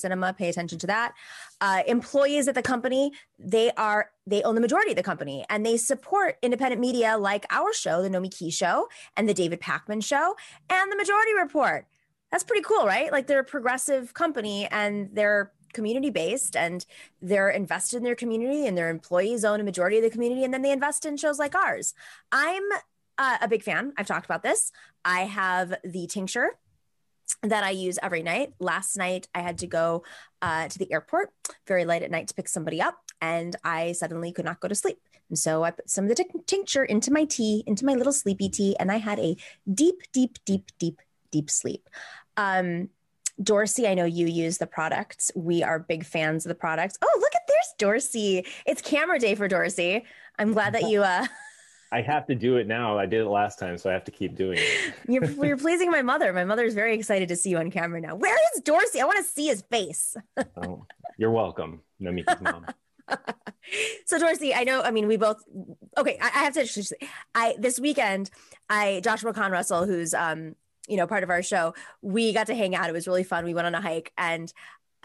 Sinema, pay attention to that. Uh, employees at the company, they are they own the majority of the company and they support independent media like our show, the Nomiki Show, and the David Pakman Show, and the Majority Report. That's pretty cool, right? Like they're a progressive company and they're community based and they're invested in their community and their employees own a majority of the community and then they invest in shows like ours. I'm uh, a big fan. I've talked about this. I have the tincture that I use every night. Last night, I had to go uh, to the airport very late at night to pick somebody up, and I suddenly could not go to sleep. And so I put some of the t- tincture into my tea, into my little sleepy tea, and I had a deep, deep, deep, deep, deep sleep. Um, Dorsey, I know you use the products. We are big fans of the products. Oh, look at there's Dorsey. It's camera day for Dorsey. I'm glad that you uh
I have to do it now. I did it last time, so I have to keep doing it.
you're, you're pleasing my mother. My mother's very excited to see you on camera now. Where is Dorsey? I want to see his face.
oh, you're welcome, Nomiki's mom.
so Dorsey, I know. I mean, we both. Okay, I, I have to. I this weekend, I Joshua Con Russell, who's um you know part of our show, we got to hang out. It was really fun. We went on a hike, and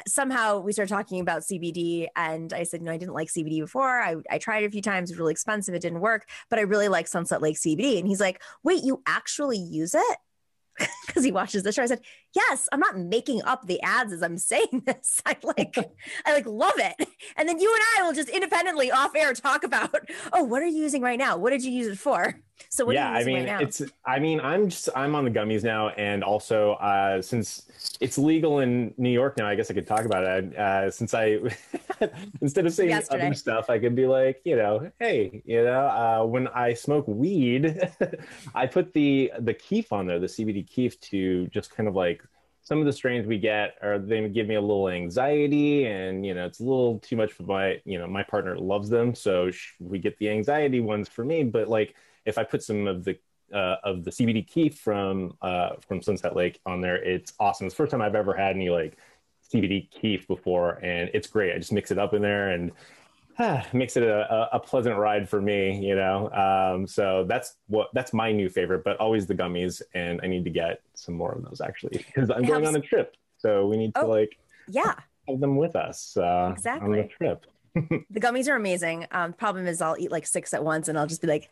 somehow we started talking about CBD and I said, know, I didn't like CBD before. I, I tried it a few times. It was really expensive. It didn't work, but I really like Sunset Lake CBD. And he's like, wait, you actually use it? because he watches the show. I said, "Yes, I'm not making up the ads as I'm saying this. I like, I like love it." And then you and I will just independently off air talk about, "Oh, what are you using right now? What did you use it for?" So what
yeah, I mean,
right
it's. I mean, I'm just I'm on the gummies now, and also uh, since it's legal in New York now, I guess I could talk about it. Uh, since I instead of saying Yesterday. other stuff, I could be like, you know, hey, you know, uh, when I smoke weed, I put the the kief on there, the CBD kief, to just kind of like some of the strains we get are they give me a little anxiety and you know it's a little too much for my you know my partner loves them so we get the anxiety ones for me but like if I put some of the uh, of the CBD kief from uh, from Sunset Lake on there, it's awesome. It's the first time I've ever had any like CBD kief before, and it's great. I just mix it up in there and makes it a, a, pleasant ride for me. You know, um, so that's what that's my new favorite. But always the gummies, and I need to get some more of those actually because I'm going on a trip, so we need to oh, like
yeah
have them with us uh, exactly on the trip.
the gummies are amazing. Um, problem is, I'll eat like six at once, and I'll just be like,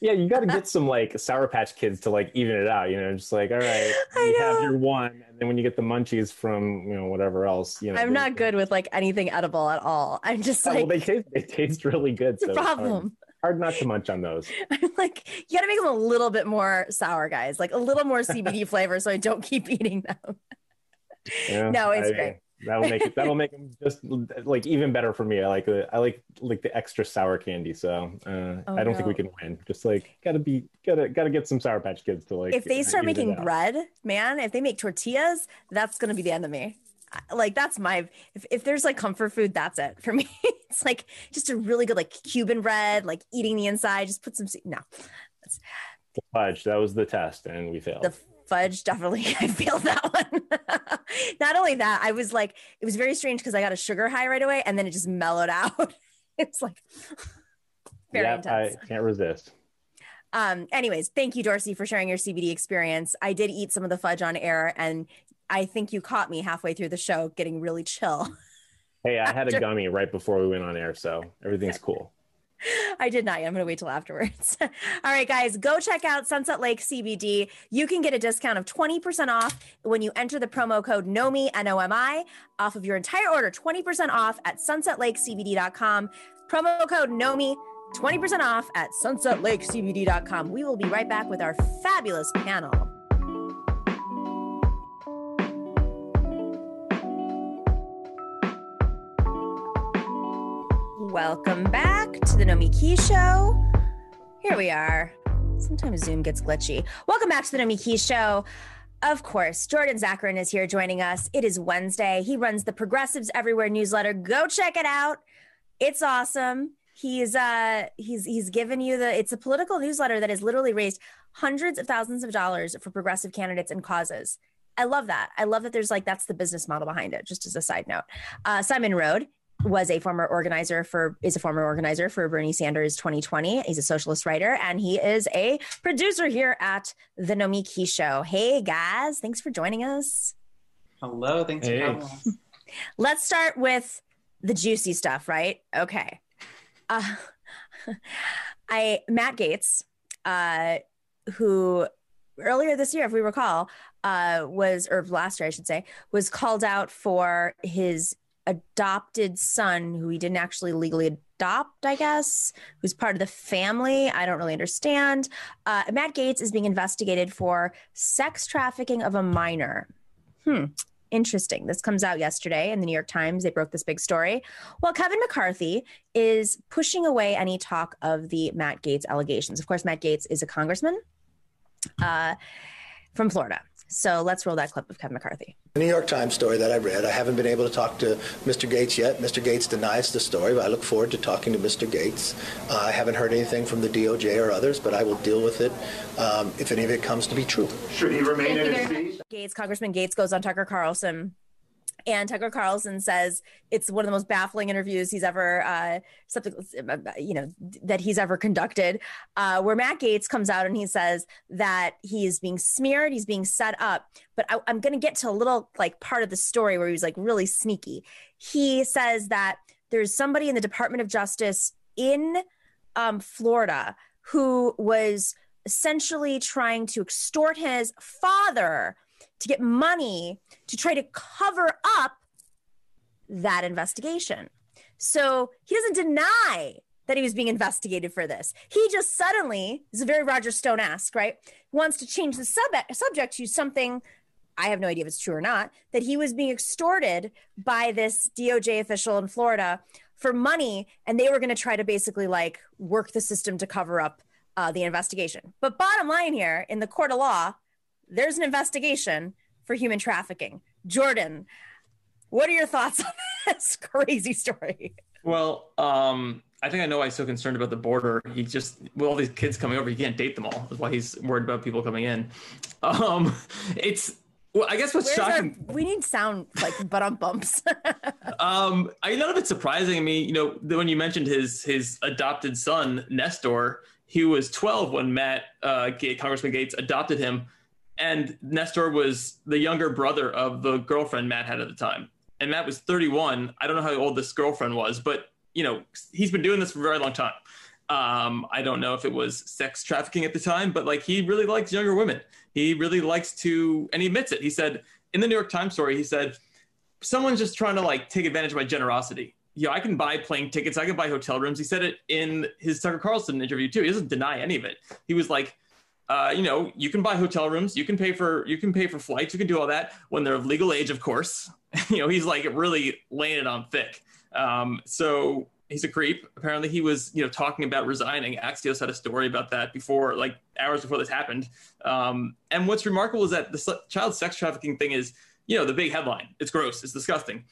yeah, you got to get some like Sour Patch Kids to like even it out. You know, just like all right, you have your one, and then when you get the munchies from you know whatever else, you know.
I'm not good with like anything edible at all. I'm just like.
well, they taste they taste really good.
So problem.
Hard, hard not to munch on those.
I'm like, you got to make them a little bit more sour, guys. Like a little more CBD flavor, so I don't keep eating them. Yeah, no, it's I, great
that'll make it that'll make them just like even better for me. I like the i like like the extra sour candy so uh, oh, i don't no. think we can win. Just like gotta be gotta gotta get some sour patch kids to like
if they start making bread man if they make tortillas that's gonna be the end of me. like that's my if, if there's like comfort food that's it for me. It's like just a really good like cuban bread like eating the inside just put some no.
Fudge that was the test and we failed.
The fudge definitely i feel that one. Not only that i was like it was very strange because i got a sugar high right away and then it just mellowed out. It's like
very yep, intense. i can't resist.
Um anyways thank you dorsey for sharing your cbd experience. I did eat some of the fudge on air and i think you caught me halfway through the show getting really chill.
Hey i had a gummy right before we went on air so everything's cool
I did not. yet. I'm going to wait till afterwards. All right, guys, go check out Sunset Lake CBD. You can get a discount of 20% off when you enter the promo code NOMI, N O M I, off of your entire order. 20% off at sunsetlakecbd.com. Promo code NOMI, 20% off at sunsetlakecbd.com. We will be right back with our fabulous panel. Welcome back to the Nomiki Show. Here we are. Sometimes Zoom gets glitchy. Welcome back to the Nomiki Show. Of course, Jordan Zakarin is here joining us. It is Wednesday. He runs the Progressives Everywhere newsletter. Go check it out. It's awesome. He's uh he's he's given you the it's a political newsletter that has literally raised hundreds of thousands of dollars for progressive candidates and causes. I love that. I love that there's like that's the business model behind it. Just as a side note, uh, Simon Narode was a former organizer for is a former organizer for Bernie Sanders 2020. He's a socialist writer and he is a producer here at the Nomiki Show. Hey guys, thanks for joining us.
Hello, thanks hey. for having us.
Let's start with the juicy stuff, right? Okay. Uh, I Matt Gaetz, uh, who earlier this year, if we recall, uh, was or last year I should say, was called out for his adopted son who he didn't actually legally adopt, I guess, who's part of the family. I don't really understand. Uh, Matt Gaetz is being investigated for sex trafficking of a minor. Hmm. Interesting. This comes out yesterday in the New York Times. They broke this big story. Well, Kevin McCarthy is pushing away any talk of the Matt Gaetz allegations. Of course, Matt Gaetz is a congressman uh, from Florida. So let's roll that clip of Kevin McCarthy.
The New York Times story that I read, I haven't been able to talk to Mr. Gaetz yet. Mr. Gaetz denies the story, but I look forward to talking to Mr. Gaetz. Uh, I haven't heard anything from the DOJ or others, but I will deal with it um, if any of it comes to be true.
Should he remain in his seat?
Gaetz, Congressman Gaetz goes on Tucker Carlson and Tucker Carlson says it's one of the most baffling interviews he's ever, uh, you know, that he's ever conducted. Uh, where Matt Gaetz comes out and he says that he is being smeared, he's being set up. But I, I'm going to get to a little like part of the story where he's like really sneaky. He says that there's somebody in the Department of Justice in um, Florida who was essentially trying to extort his father to get money to try to cover up that investigation. So he doesn't deny that he was being investigated for this. He just suddenly, is a very Roger Stone esque, right? Wants to change the sub- subject to something I have no idea if it's true or not, that he was being extorted by this DOJ official in Florida for money, and they were going to try to basically like work the system to cover up uh, the investigation. But bottom line here, in the court of law, there's an investigation for human trafficking. Jordan, what are your thoughts on this crazy story?
Well, um, I think I know why he's so concerned about the border. He just, with all these kids coming over, he can't date them all. That's why he's worried about people coming in. Um, it's, well, I guess what's Where's shocking.
Our, we need sound like but on bumps.
um, I none of it's surprising. I mean, you know, when you mentioned his his adopted son Nestor, he was 12 when Matt uh, Congressman Gaetz adopted him and Nestor was the younger brother of the girlfriend Matt had at the time. And Matt was 31. I don't know how old this girlfriend was, but you know, he's been doing this for a very long time. Um, I don't know if it was sex trafficking at the time, but like he really likes younger women. He really likes to, and he admits it. He said in the New York Times story, he said, someone's just trying to like take advantage of my generosity. You know, I can buy plane tickets, I can buy hotel rooms. He said it in his Tucker Carlson interview too. He doesn't deny any of it. He was like, uh, you know, you can buy hotel rooms, you can pay for you can pay for flights, you can do all that when they're of legal age, of course. you know, he's like really laying it on thick. Um, so he's a creep. Apparently, he was you know talking about resigning. Axios had a story about that before, like hours before this happened. Um, and what's remarkable is that the child sex trafficking thing is you know the big headline. It's gross. It's disgusting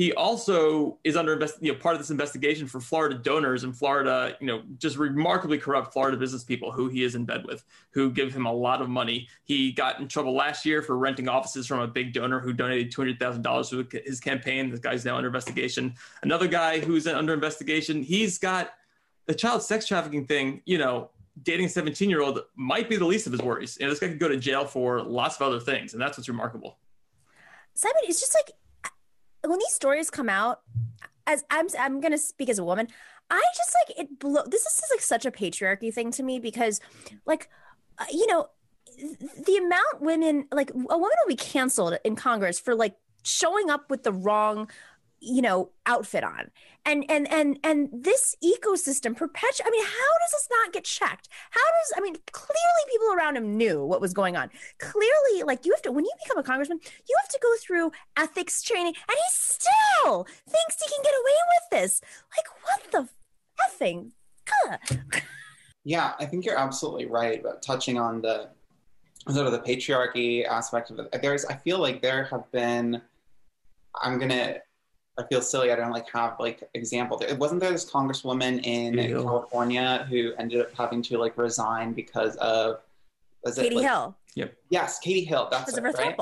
he also is under invest, you know, part of this investigation for Florida donors and Florida, you know, just remarkably corrupt Florida business people who he is in bed with, who give him a lot of money. He got in trouble last year for renting offices from a big donor who donated two hundred thousand dollars to his campaign. This guy's now under investigation. Another guy who's under investigation. He's got the child sex trafficking thing. You know, dating a seventeen-year-old might be the least of his worries. And this guy could go to jail for lots of other things, and that's what's remarkable.
Simon, it's just like when these stories come out, as I'm I'm gonna speak as a woman, I just like it. Blow, this is like such a patriarchy thing to me because, like, uh, you know, the amount women like a woman will be canceled in Congress for like showing up with the wrong you know outfit on and and and and this ecosystem perpetuate i mean how does this not get checked how does i mean clearly people around him knew what was going on clearly like you have to when you become a congressman you have to go through ethics training and he still thinks he can get away with this like what the effing
yeah i think you're absolutely right about touching on the sort of the patriarchy aspect of it. There's, I feel like there have been. I'm gonna. I feel silly. I don't like have like example. It wasn't there this congresswoman in Ew. California who ended up having to like resign because of
was Katie
it, like,
Hill.
Yep.
Yes, Katie Hill. That's
because of her
right?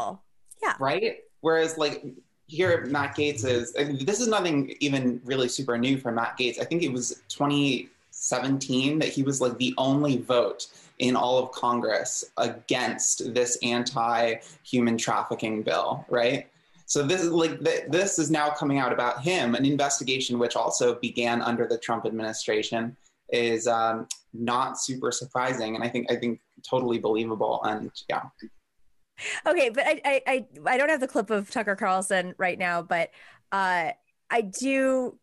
Yeah.
Right. Whereas like here, Matt Gaetz is. this is nothing even really super new for Matt Gaetz. I think it was 2017 that he was like the only vote in all of Congress against this anti-human trafficking bill, right? So this is like th- this is now coming out about him. An investigation which also began under the Trump administration is um, not super surprising, and I think I think totally believable. And yeah.
Okay, but I I I, I don't have the clip of Tucker Carlson right now, but uh, I do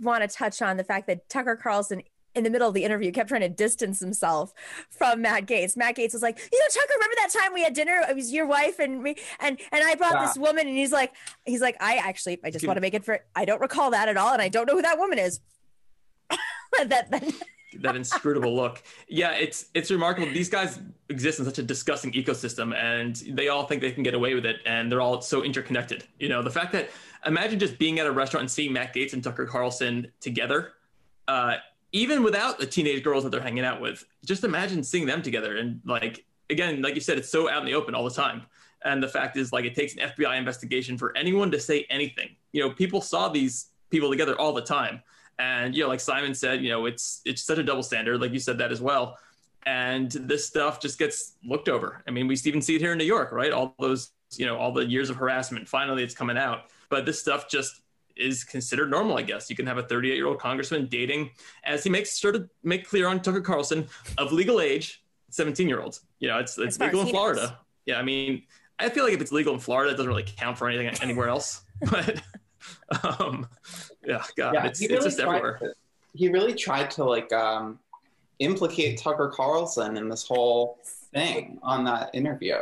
want to touch on the fact that Tucker Carlson in the middle of the interview kept trying to distance himself from Matt Gaetz. Matt Gaetz was like, "You know, Tucker, remember that time we had dinner? It was your wife and me, and and I brought yeah. this woman." And he's like, "He's like, I actually, I just want to make it for. I don't recall that at all, and I don't know who that woman is."
that, that that inscrutable look. Yeah, it's it's remarkable. These guys exist in such a disgusting ecosystem, and they all think they can get away with it, and they're all so interconnected. You know, the fact that imagine just being at a restaurant and seeing Matt Gaetz and Tucker Carlson together. Uh, even without the teenage girls that they're hanging out with. Just imagine seeing them together and like again, like you said, it's so out in the open all the time. And the fact is, like, it takes an FBI investigation for anyone to say anything. You know, people saw these people together all the time, and you know, like Simon said, you know, it's it's such a double standard. Like you said that as well. And this stuff just gets looked over. I mean, we even see it here in New York, right? All those, you know, all the years of harassment. Finally, it's coming out. But this stuff just is considered normal, I guess. You can have a 38 year old congressman dating, as he makes sure to make clear on Tucker Carlson, of legal age, 17 year olds. You know, it's, it's legal in Florida. Knows. Yeah, I mean, I feel like if it's legal in Florida, it doesn't really count for anything anywhere else. but um, yeah, God, yeah, it's, really it's just everywhere.
To, he really tried to like um, implicate Tucker Carlson in this whole thing on that interview.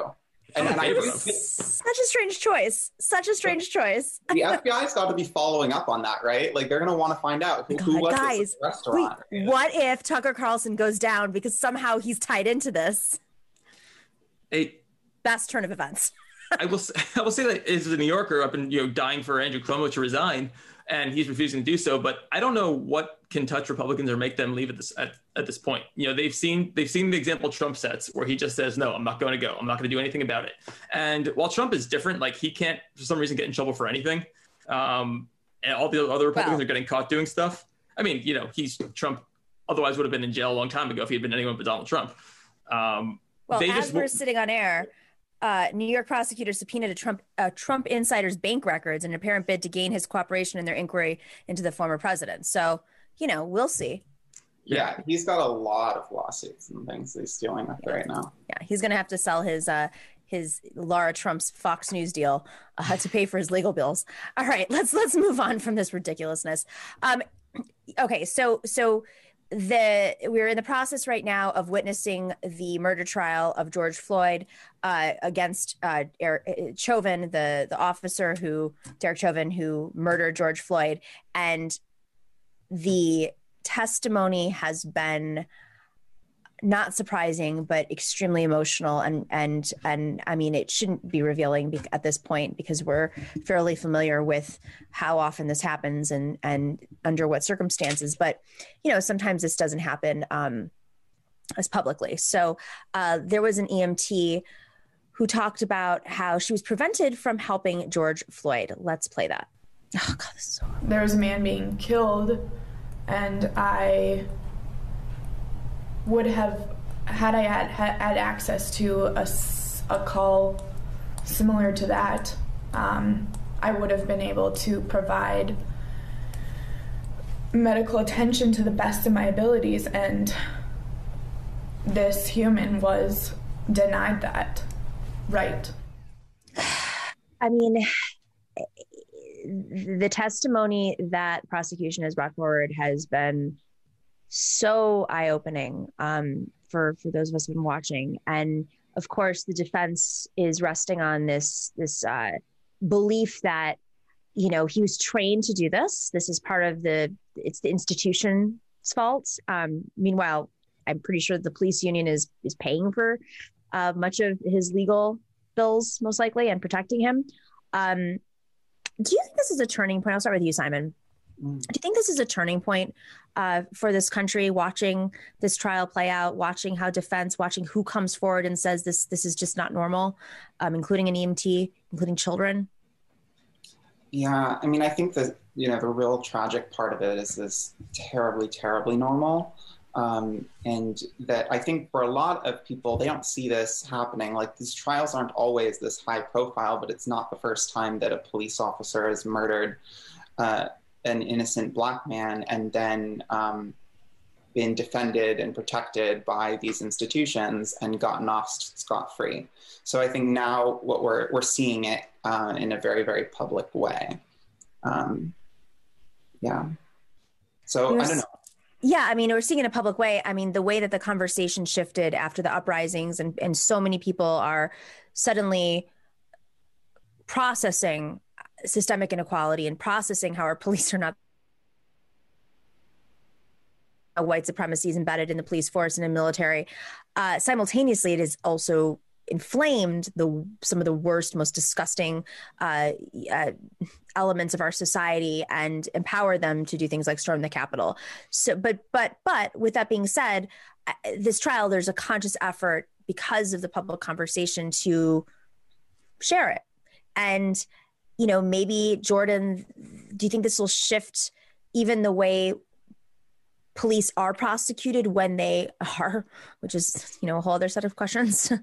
And, and I such a strange choice. Such a strange choice.
the FBI's got to be following up on that, right? Like they're going to want to find out who, oh God, who was guys, this restaurant.
Wait, what if Tucker Carlson goes down because somehow he's tied into this?
Hey,
best turn of events.
I will. I will say that as a New Yorker, I've been you know dying for Andrew Cuomo to resign and he's refusing to do so. But I don't know what can touch Republicans or make them leave at this at, at this point. You know, they've seen they've seen the example Trump sets where he just says, "No, I'm not going to go. I'm not going to do anything about it." And while Trump is different, like he can't for some reason get in trouble for anything. Um, and all the other Republicans wow. are getting caught doing stuff. I mean, you know, he's Trump. Otherwise, would have been in jail a long time ago if he had been anyone but Donald Trump. Um,
well, as just, we're sitting on air, uh, New York prosecutors subpoenaed a Trump uh, Trump insider's bank records in an apparent bid to gain his cooperation in their inquiry into the former president. So, you know, we'll see.
Yeah, he's got a lot of lawsuits and things he's dealing with yeah. right now.
Yeah, he's going to have to sell his uh, his Laura Trump's Fox News deal uh, to pay for his legal bills. All right, let's let's move on from this ridiculousness. Um, okay, so so the we're in the process right now of witnessing the murder trial of George Floyd uh, against uh, Eric uh, Chauvin, the the officer who Derek Chauvin who murdered George Floyd, and the testimony has been not surprising but extremely emotional. And and and i mean it shouldn't be revealing at this point because we're fairly familiar with how often this happens and and under what circumstances. But you know sometimes this doesn't happen um as publicly. So uh there was an emt who talked about how she was prevented from helping george floyd. Let's play that. Oh god so
there was a man being killed and i would have had I had had access to a, a call similar to that, um, I would have been able to provide medical attention to the best of my abilities, and this human was denied that right.
I mean, the testimony that prosecution has brought forward has been so eye opening um, for for those of us who've been watching. And of course, the defense is resting on this this uh, belief that you know he was trained to do this. This is part of the it's the institution's fault. Um, meanwhile, I'm pretty sure the police union is is paying for uh, much of his legal bills, most likely, and protecting him. Um, do you think this is a turning point? I'll start with you, Simon. Mm. Do you think this is a turning point uh, for this country? Watching this trial play out, watching how defense, watching who comes forward and says this this is just not normal, um, including an EMT, including children.
Yeah, I mean, I think that you know the real tragic part of it is this terribly, terribly normal. Um, and that I think for a lot of people, they don't see this happening. Like these trials aren't always this high profile, but it's not the first time that a police officer is murdered uh, an innocent black man and then um, been defended and protected by these institutions and gotten off scot free. So I think now what we're we're seeing it uh, in a very very public way. Um, yeah. So I don't know.
Yeah, I mean, we're seeing it in a public way. I mean, the way that the conversation shifted after the uprisings, and and so many people are suddenly processing systemic inequality and processing how our police are not a white supremacy is embedded in the police force and in military. Uh, simultaneously, it is also inflamed the some of the worst, most disgusting uh, uh, elements of our society and empower them to do things like storm the Capitol. So, but but but with that being said, uh, this trial there's a conscious effort because of the public conversation to share it, and you know maybe Jordan, do you think this will shift even the way police are prosecuted when they are, which is you know a whole other set of questions.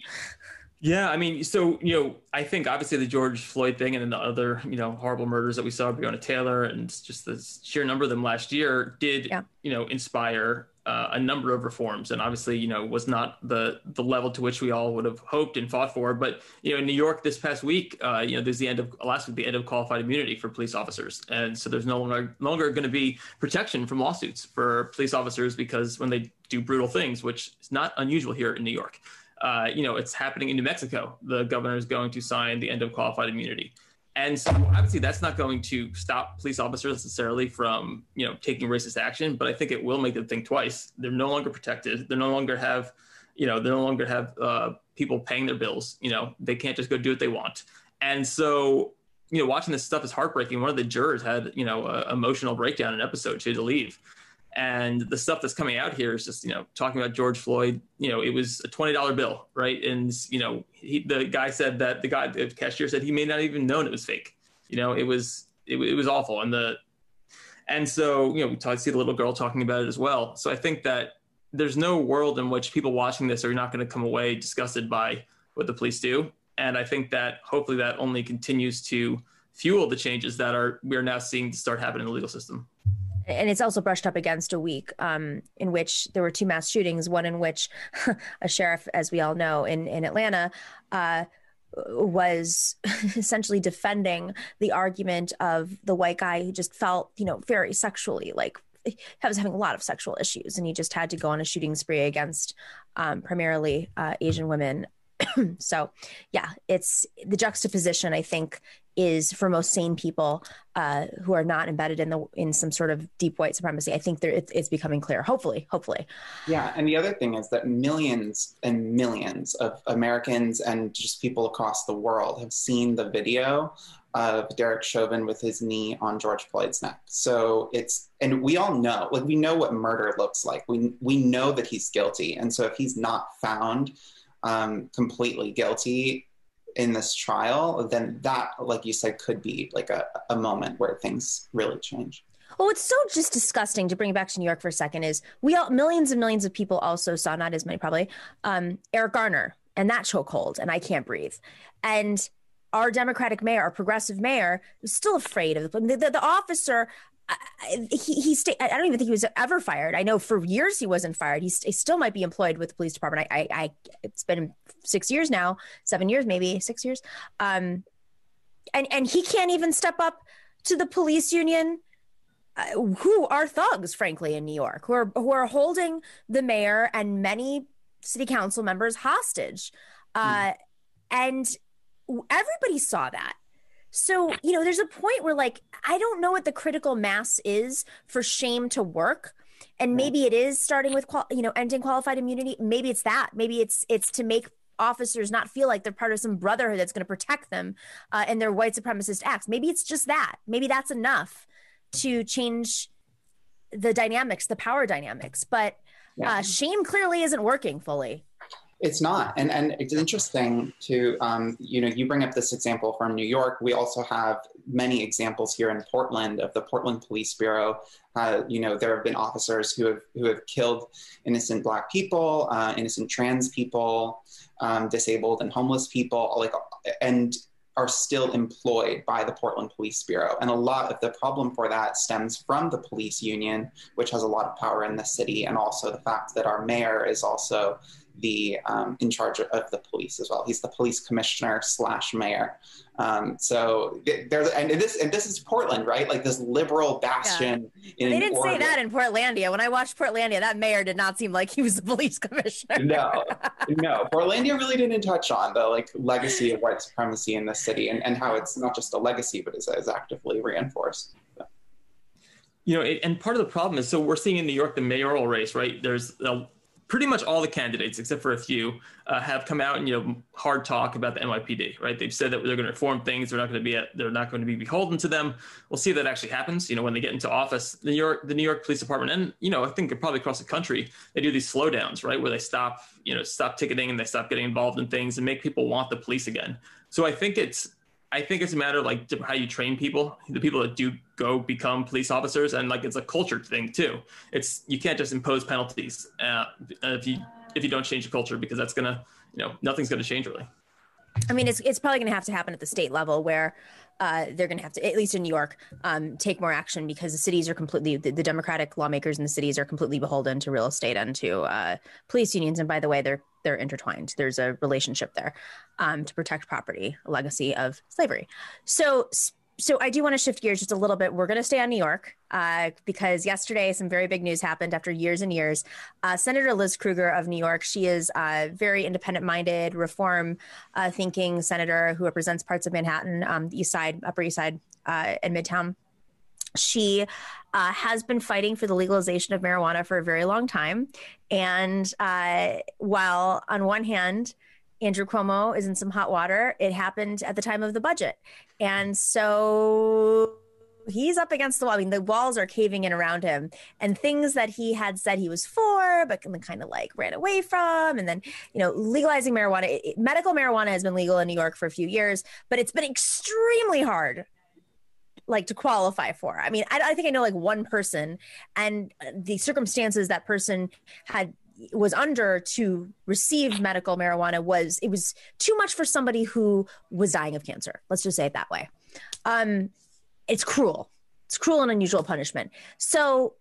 Yeah, I mean, so you know, I think obviously the George Floyd thing and then the other you know horrible murders that we saw Breonna Taylor and just the sheer number of them last year did yeah. you know inspire uh, a number of reforms, and obviously you know was not the the level to which we all would have hoped and fought for. But you know, in New York this past week, uh, you know, there's the end of last week the end of qualified immunity for police officers, and so there's no longer longer going to be protection from lawsuits for police officers because when they do brutal things, which is not unusual here in New York uh, you know, it's happening in New Mexico. The governor is going to sign the end of qualified immunity. And so obviously that's not going to stop police officers necessarily from, you know, taking racist action, but I think it will make them think twice. They're no longer protected. They no longer have, you know, they no longer have uh, people paying their bills. You know, they can't just go do what they want. And so, you know, watching this stuff is heartbreaking. One of the jurors had, you know, a emotional breakdown in an episode. She had to leave and the stuff that's coming out here is just you know talking about George Floyd. You know, it was a twenty dollar bill, right? And you know, he, the guy said that the guy, the cashier said he may not even known it was fake. You know, it was it, it was awful, and the and so you know we talk, see the little girl talking about it as well. So I think that there's no world in which people watching this are not going to come away disgusted by what the police do, and I think that hopefully that only continues to fuel the changes that are we are now seeing to start happening in the legal system
and it's also brushed up against a week um, in which there were two mass shootings. One in which a sheriff, as we all know, in in Atlanta. Uh, was essentially defending the argument of the white guy who just felt, you know, very sexually like he was having a lot of sexual issues and he just had to go on a shooting spree against um, primarily uh, Asian women so yeah it's the juxtaposition i think is for most sane people uh, who are not embedded in the in some sort of deep white supremacy i think there, it's, it's becoming clear hopefully hopefully
yeah and the other thing is that millions and millions of americans and just people across the world have seen the video of Derek Chauvin with his knee on George Floyd's neck. So it's and we all know, like we know what murder looks like. We we know that he's guilty, and so if he's not found um, completely guilty in this trial, then that, like you said, could be like a, a moment where things really change.
Well, what's so just disgusting to bring it back to New York for a second is we all millions and millions of people also saw not as many probably um, Eric Garner and that chokehold and I can't breathe and our Democratic mayor, our progressive mayor, was still afraid of the, the, the officer he he stayed. I don't even think he was ever fired. I know for years he wasn't fired. He, st- he still might be employed with the police department. I, I, I, it's been six years now, seven years maybe, six years. Um, and and he can't even step up to the police union, uh, who are thugs, frankly, in New York, who are who are holding the mayor and many city council members hostage, uh, mm. and everybody saw that so, you know, there's a point where like I don't know what the critical mass is for shame to work. And maybe it is starting with qual- you know ending qualified immunity. Maybe it's that. Maybe it's it's to make officers not feel like they're part of some brotherhood that's going to protect them uh, in their white supremacist acts. Maybe it's just that. Maybe that's enough to change the dynamics, the power dynamics. But yeah. uh, shame clearly isn't working fully.
It's not, and and it's interesting to um, you know you bring up this example from New York. We also have many examples here in Portland of the Portland Police Bureau. Uh, you know there have been officers who have who have killed innocent Black people, uh, innocent trans people, um, disabled and homeless people, like and are still employed by the Portland Police Bureau. And a lot of the problem for that stems from the police union, which has a lot of power in the city, and also the fact that our mayor is also the um, in charge of the police as well. He's the police commissioner slash mayor. Um, so there's and this and this is Portland, right? Like this liberal bastion.
Yeah. they didn't Oregon. say that in Portlandia. When I watched Portlandia, that mayor did not seem like he was the police commissioner.
No, no. Portlandia really didn't touch on the like legacy of white supremacy in the city and, and how it's not just a legacy, but is, is actively reinforced.
You know, and part of the problem is so we're seeing in New York the mayoral race, right? There's a pretty much all the candidates, except for a few, uh, have come out and you know hard talk about the NYPD. Right? They've said that they're going to reform things. They're not going to be at, they're not going to be beholden to them. We'll see if that actually happens. You know, when they get into office, the New York the New York Police Department and you know I think probably across the country they do these slowdowns, right, where they stop you know stop ticketing and they stop getting involved in things and make people want the police again. So I think it's I think it's a matter of like how you train people, the people that do go become police officers, and like it's a culture thing too. It's you can't just impose penalties uh, if you if you don't change the culture because that's gonna you know nothing's gonna change really.
I mean, it's it's probably to have to happen at the state level where uh, they're going to have to, at least in New York, um, take more action because the cities are completely, the, the, Democratic lawmakers in the cities are completely beholden to real estate and to uh, police unions. And by the way, they're they're intertwined. There's a relationship there um, to protect property, a legacy of slavery. So so I do want to shift gears just a little bit. We're going to stay on New York uh, because yesterday some very big news happened after years and years. Uh, Senator Liz Krueger of New York, she is a very independent-minded, reform-thinking uh, senator who represents parts of Manhattan, um, East Side, Upper East Side, uh, and Midtown. She uh, has been fighting for the legalization of marijuana for a very long time, and uh, while on one hand Andrew Cuomo is in some hot water. It happened at the time of the budget. And so he's up against the wall. I mean, the walls are caving in around him, and things that he had said he was for, but kind of like ran away from. And then, you know, legalizing marijuana, it, medical marijuana has been legal in New York for a few years, but it's been extremely hard. Like to qualify for. I mean, I, I think I know like one person, and the circumstances that person had was under to receive medical marijuana was it was too much for somebody who was dying of cancer. Let's just say it that way. Um, it's cruel. It's cruel and unusual punishment. So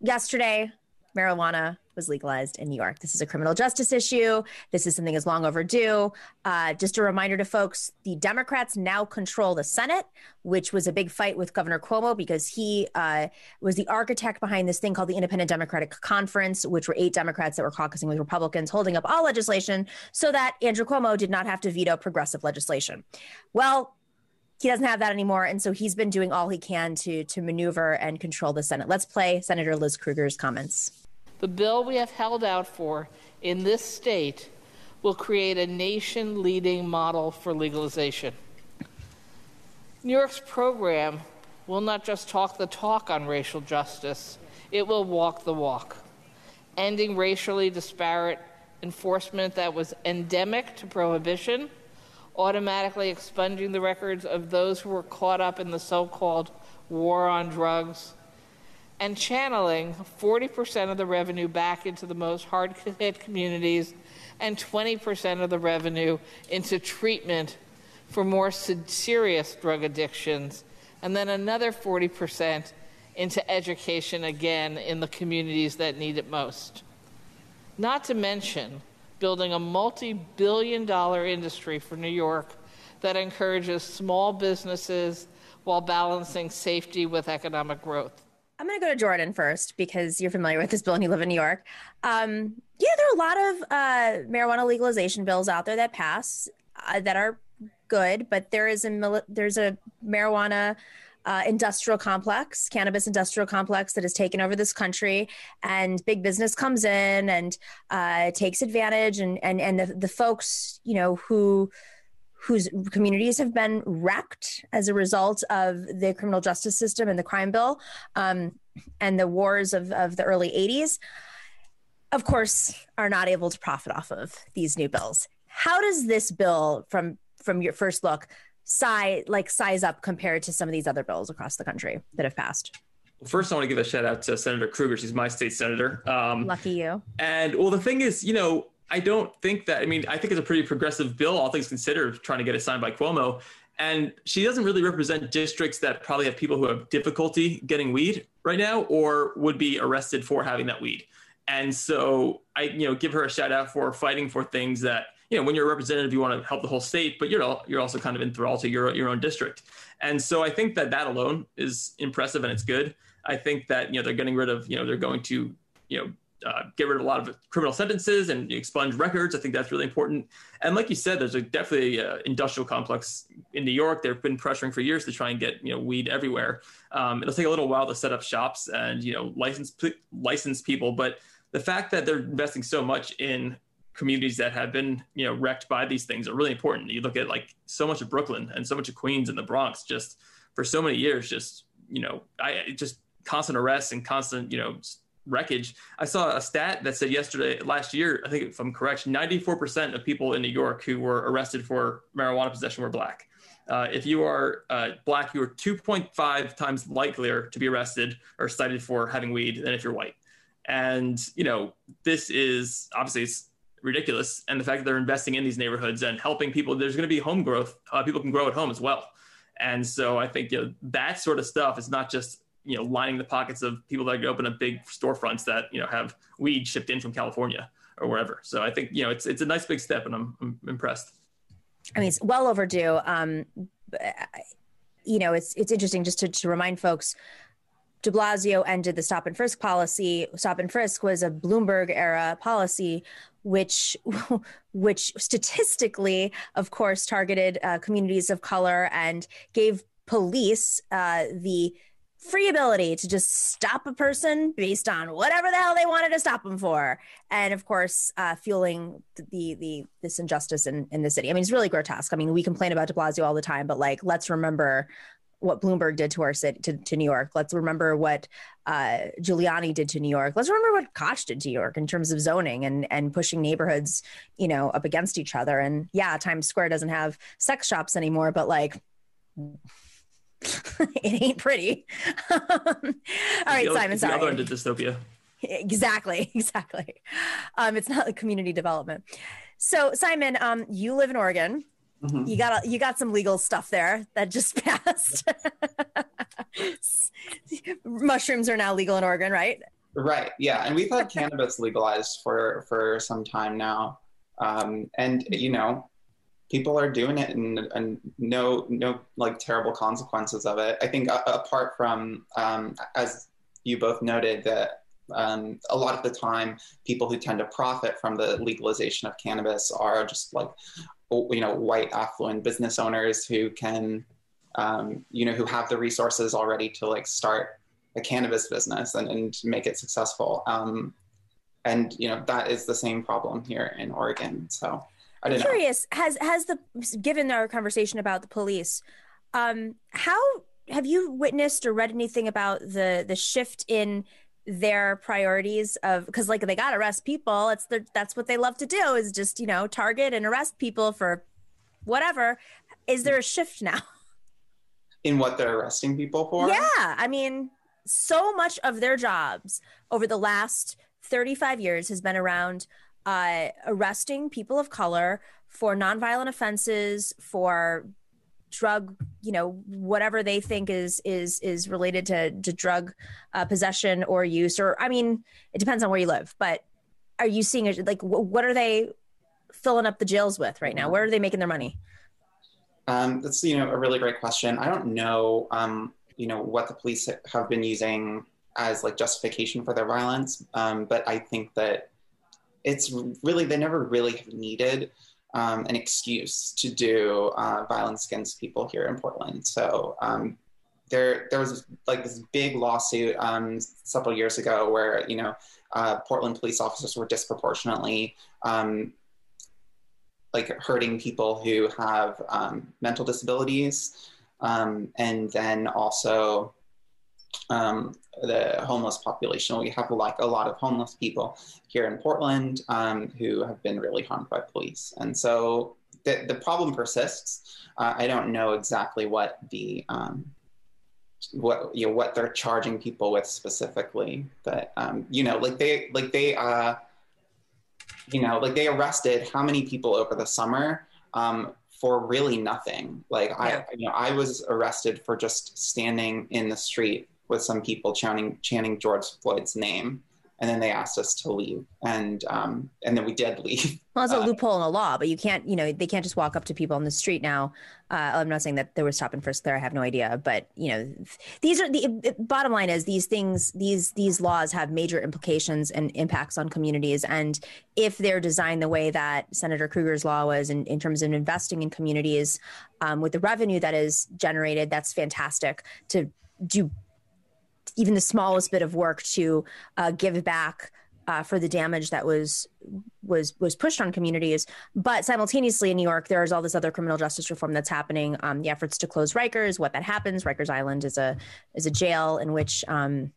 yesterday, marijuana was legalized in New York. This is a criminal justice issue. This is something that's long overdue. Uh, just a reminder to folks the Democrats now control the Senate, which was a big fight with Governor Cuomo because he uh, was the architect behind this thing called the Independent Democratic Conference, which were eight Democrats that were caucusing with Republicans, holding up all legislation so that Andrew Cuomo did not have to veto progressive legislation. Well, he doesn't have that anymore and so he's been doing all he can to to maneuver and control the senate let's play senator liz krueger's comments
the bill we have held out for in this state will create a nation leading model for legalization. New York's program will not just talk the talk on racial justice, it will walk the walk, ending racially disparate enforcement that was endemic to prohibition, automatically expunging the records of those who were caught up in the so called war on drugs and channeling 40% of the revenue back into the most hard hit communities and 20% of the revenue into treatment for more serious drug addictions, and then another 40% into education again in the communities that need it most. Not to mention building a multi billion dollar industry for New York that encourages small businesses while balancing safety with economic growth.
I'm going to go to Jordan first because you're familiar with this bill and you live in New York. Um, yeah, there are a lot of uh, marijuana legalization bills out there that pass uh, that are good, but there is a there's a marijuana uh, industrial complex, cannabis industrial complex that has taken over this country, and big business comes in and uh, takes advantage, and and and the, the folks you know who whose communities have been wrecked as a result of the criminal justice system and the crime bill um, and the wars of, of the early 80s of course are not able to profit off of these new bills how does this bill from from your first look size like size up compared to some of these other bills across the country that have passed
First, I want to give a shout out to Senator Krueger. She's my state senator.
Um, Lucky you.
And well, the thing is, you know, I don't think that. I mean, I think it's a pretty progressive bill, all things considered, trying to get it signed by Cuomo. And she doesn't really represent districts that probably have people who have difficulty getting weed right now, or would be arrested for having that weed. And so I, you know, give her a shout out for fighting for things that, you know, when you're a representative, you want to help the whole state, but you're you're also kind of enthralled to your your own district. And so I think that that alone is impressive and it's good. I think that you know they're getting rid of you know they're going to you know uh, get rid of a lot of criminal sentences and expunge records. I think that's really important. And like you said, there's a definitely uh, industrial complex in New York. They've been pressuring for years to try and get you know weed everywhere. Um, it'll take a little while to set up shops and you know license license people, but the fact that they're investing so much in communities that have been you know wrecked by these things are really important. You look at like so much of Brooklyn and so much of Queens and the Bronx just for so many years, just you know, I just constant arrests and constant you know wreckage. I saw a stat that said yesterday, last year, I think if I'm correct, 94% of people in New York who were arrested for marijuana possession were black. Uh, if you are uh, black, you are 2.5 times likelier to be arrested or cited for having weed than if you're white. And, you know, this is obviously it's ridiculous. And the fact that they're investing in these neighborhoods and helping people, there's going to be home growth. Uh, people can grow at home as well. And so I think you know, that sort of stuff is not just you know lining the pockets of people that open up big storefronts that you know have weed shipped in from California or wherever. So I think you know it's it's a nice big step, and I'm, I'm impressed.
I mean, it's well overdue. Um, you know, it's it's interesting just to, to remind folks. De Blasio ended the stop and frisk policy. Stop and frisk was a Bloomberg era policy, which which statistically, of course, targeted uh, communities of color and gave police uh, the free ability to just stop a person based on whatever the hell they wanted to stop them for. And of course uh, fueling the the this injustice in, in the city. I mean it's really grotesque. I mean we complain about de blasio all the time but like let's remember what bloomberg did to our city to, to new york. Let's remember what uh, giuliani did to new york. Let's remember what koch did to new york in terms of zoning and and pushing neighborhoods you know up against each other. And yeah times square doesn't have sex shops anymore but like it ain't pretty. All right,
the,
Simon. Sorry.
The other end of dystopia.
Exactly, exactly. Um, it's not like community development. So, Simon, um, you live in Oregon. Mm-hmm. You got a, you got some legal stuff there that just passed. Mushrooms are now legal in Oregon, right?
Right. Yeah, and we've had cannabis legalized for for some time now, um, and you know, people are doing it and, and no no like terrible consequences of it. I think uh, apart from um, as you both noted that um, a lot of the time people who tend to profit from the legalization of cannabis are just like you know white affluent business owners who can um, you know who have the resources already to like start a cannabis business and, and make it successful um, and you know that is the same problem here in oregon so
I'm curious. Know. Has has the given our conversation about the police, um, how have you witnessed or read anything about the the shift in their priorities of because like they got to arrest people. It's the that's what they love to do is just you know target and arrest people for whatever. Is there a shift now?
In what they're arresting people for?
Yeah, I mean, so much of their jobs over the last 35 years has been around uh, arresting people of color for nonviolent offenses, for drug, you know, whatever they think is is is related to to drug uh, possession or use, or I mean, it depends on where you live. But are you seeing? Like, what are they filling up the jails with right now? Where are they making their money?
Um, that's you know a really great question. I don't know, um, you know, what the police have been using as like justification for their violence, um, but I think that it's really they never really have needed um, an excuse to do uh, violence against people here in Portland. So um, there there was like this big lawsuit um, several years ago where you know uh, Portland police officers were disproportionately um, like hurting people who have um, mental disabilities, um, and then also um, the homeless population. We have like a lot of homeless people here in Portland um, who have been really harmed by police, and so the the problem persists. Uh, I don't know exactly what the um, what you know what they're charging people with specifically, but um, you know, like they like they uh, you know, like they arrested how many people over the summer um, for really nothing. Like yeah. I, you know, I was arrested for just standing in the street with some people chanting chanting George Floyd's name. And then they asked us to leave. And um, and then we did leave.
Well it's a uh, loophole in the law but you can't you know they can't just walk up to people on the street now. Uh, i'm not saying that there was stop and frisk there i have no idea but you know these are the bottom line is these things these these laws have major implications and impacts on communities. And if they're designed the way that senator Krueger's law was in, in terms of investing in communities um, with the revenue that is generated that's fantastic to do even the smallest bit of work to uh, give back uh, for the damage that was was was pushed on communities. But simultaneously in New York, there is all this other criminal justice reform that's happening. Um, the efforts to close Rikers, what that happens. Rikers Island is a is a jail in which um,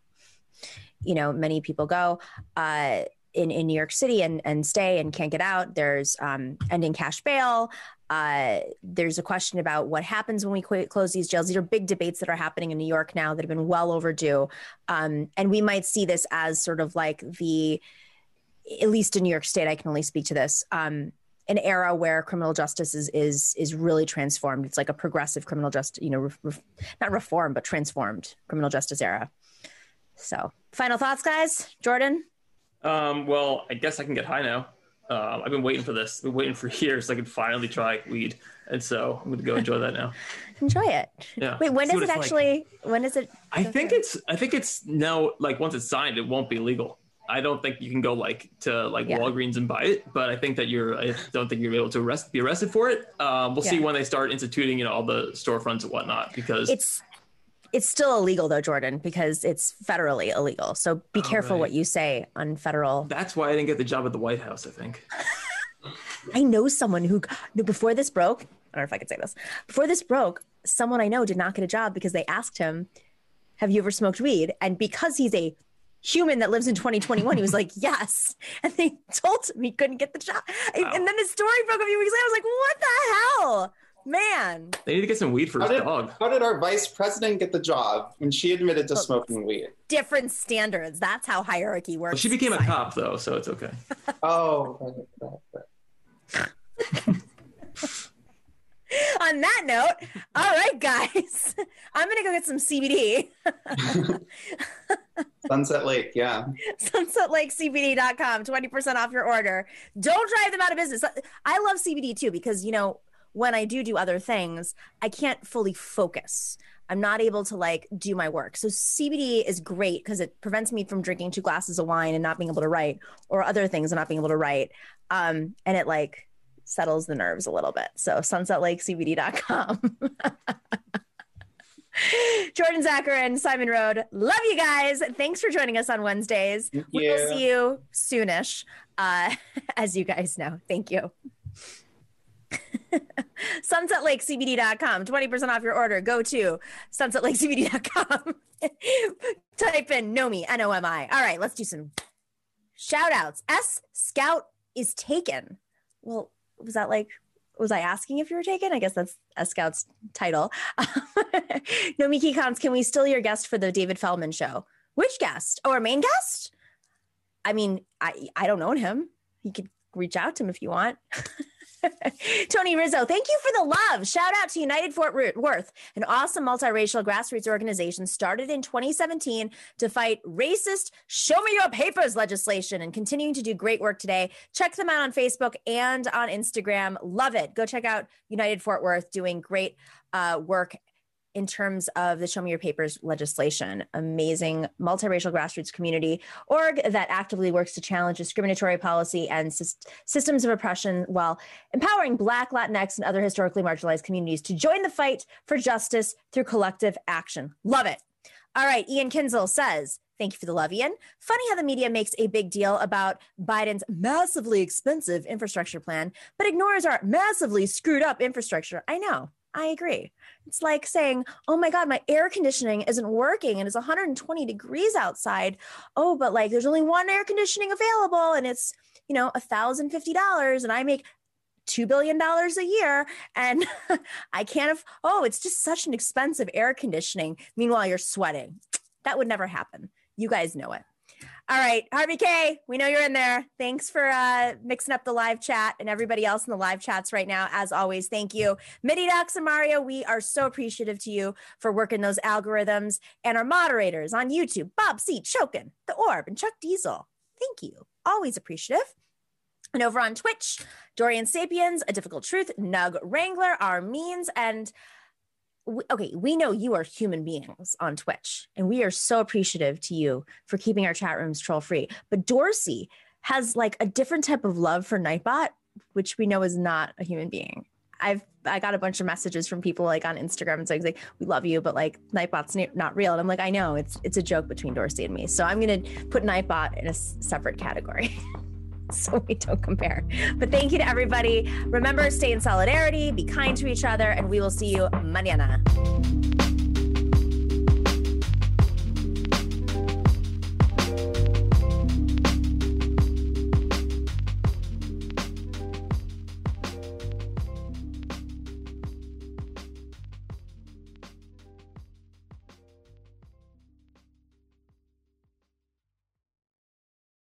you know many people go. Uh, in, in New York City and, and stay and can't get out. There's um, ending cash bail. Uh, there's a question about what happens when we qu- close these jails. These are big debates that are happening in New York now that have been well overdue. Um, and we might see this as sort of like the, at least in New York State, I can only speak to this. Um, an era where criminal justice is is is really transformed. It's like a progressive criminal justice, you know, re- re- not reform but transformed criminal justice era. So, final thoughts, guys. Jordan.
Um, well, I guess I can get high now. Um, I've been waiting for this. I've been waiting for years so I can finally try weed, and so I'm going to go enjoy that now.
enjoy it.
Yeah.
Wait, when does it actually? Like. When is it?
I think it's. I think it's no. Like once it's signed, it won't be legal. I don't think you can go like to like yeah. Walgreens and buy it, but I think that you're. I don't think you're able to arrest, be arrested for it. Um, we'll yeah. see when they start instituting, you know, all the storefronts and whatnot, because
it's it's still illegal though, Jordan, because it's federally illegal. So be careful right. what you say on federal.
That's why I didn't get the job at the White House, I think.
I know someone who before this broke, I don't know if I could say this. Before this broke, someone I know did not get a job because they asked him, "Have you ever smoked weed?" And because he's a human that lives in 2021, he was like, "Yes." And they told him he couldn't get the job. Wow. And then the story broke a few weeks later. I was like, "What the hell?" Man.
They need to get some weed for
how
his
did,
dog.
How did our vice president get the job when she admitted to oh, smoking weed?
Different standards. That's how hierarchy works.
Well, she became a cop, though, so it's okay.
oh.
On that note, all right, guys, I'm gonna go get some CBD.
Sunset Lake, yeah.
SunsetLakeCBD.com, 20% off your order. Don't drive them out of business. I love CBD too because, you know, when I do do other things, I can't fully focus. I'm not able to like do my work. So CBD is great because it prevents me from drinking two glasses of wine and not being able to write or other things and not being able to write. Um, and it like settles the nerves a little bit. So sunsetlakecbd.com. Jordan Zakarin and Simon Narode. Love you guys. Thanks for joining us on Wednesdays. We will see you soonish, uh, as you guys know. Thank you. sunsetlakecbd.com 20% off your order go to sunsetlakecbd.com type in nomi n-o-m-i all right let's do some shout outs s scout is taken well was that like was I asking if you were taken? I guess that's a scout's title. Nomiki Konst, can we steal your guest for the David Feldman show? Which guest? Oh, main guest? I mean, I I don't know him. You could reach out to him if you want. Tony Rizzo, thank you for the love. Shout out to United Fort Worth, an awesome multiracial grassroots organization started in 2017 to fight racist show me your papers legislation and continuing to do great work today. Check them out on Facebook and on Instagram. Love it. Go check out United Fort Worth doing great uh, work in terms of the Show Me Your Papers legislation. Amazing multiracial grassroots community org that actively works to challenge discriminatory policy and systems of oppression while empowering Black, Latinx, and other historically marginalized communities to join the fight for justice through collective action. Love it. All right, Ian Kinzel says, Thank you for the love, Ian. Funny how the media makes a big deal about Biden's massively expensive infrastructure plan, but ignores our massively screwed up infrastructure. I know. I agree. It's like saying, oh my God, my air conditioning isn't working and it's 120 degrees outside. Oh, but like there's only one air conditioning available and it's, you know, $1,050 and I make $2 billion a year and I can't have, oh, it's just such an expensive air conditioning. Meanwhile, you're sweating. That would never happen. You guys know it. All right, Harvey K, we know you're in there. Thanks for uh, mixing up the live chat and everybody else in the live chats right now. As always, thank you. Midi Ducks and Mario, we are so appreciative to you for working those algorithms and our moderators on YouTube, Bob C. Chokin, The Orb, and Chuck Diesel. Thank you. Always appreciative. And over on Twitch, Dorian Sapiens, A Difficult Truth, Nug Wrangler, Our Means, and okay, we know you are human beings on Twitch, and we are so appreciative to you for keeping our chat rooms troll free. But Dorsey has like a different type of love for Nightbot, which we know is not a human being. I've I got a bunch of messages from people like on Instagram and so like we love you, but like Nightbot's not real. And I'm like, I know it's it's a joke between Dorsey and me. So I'm gonna put Nightbot in a separate category. so we don't compare. But thank you to everybody. Remember, stay in solidarity, be kind to each other, and we will see you mañana.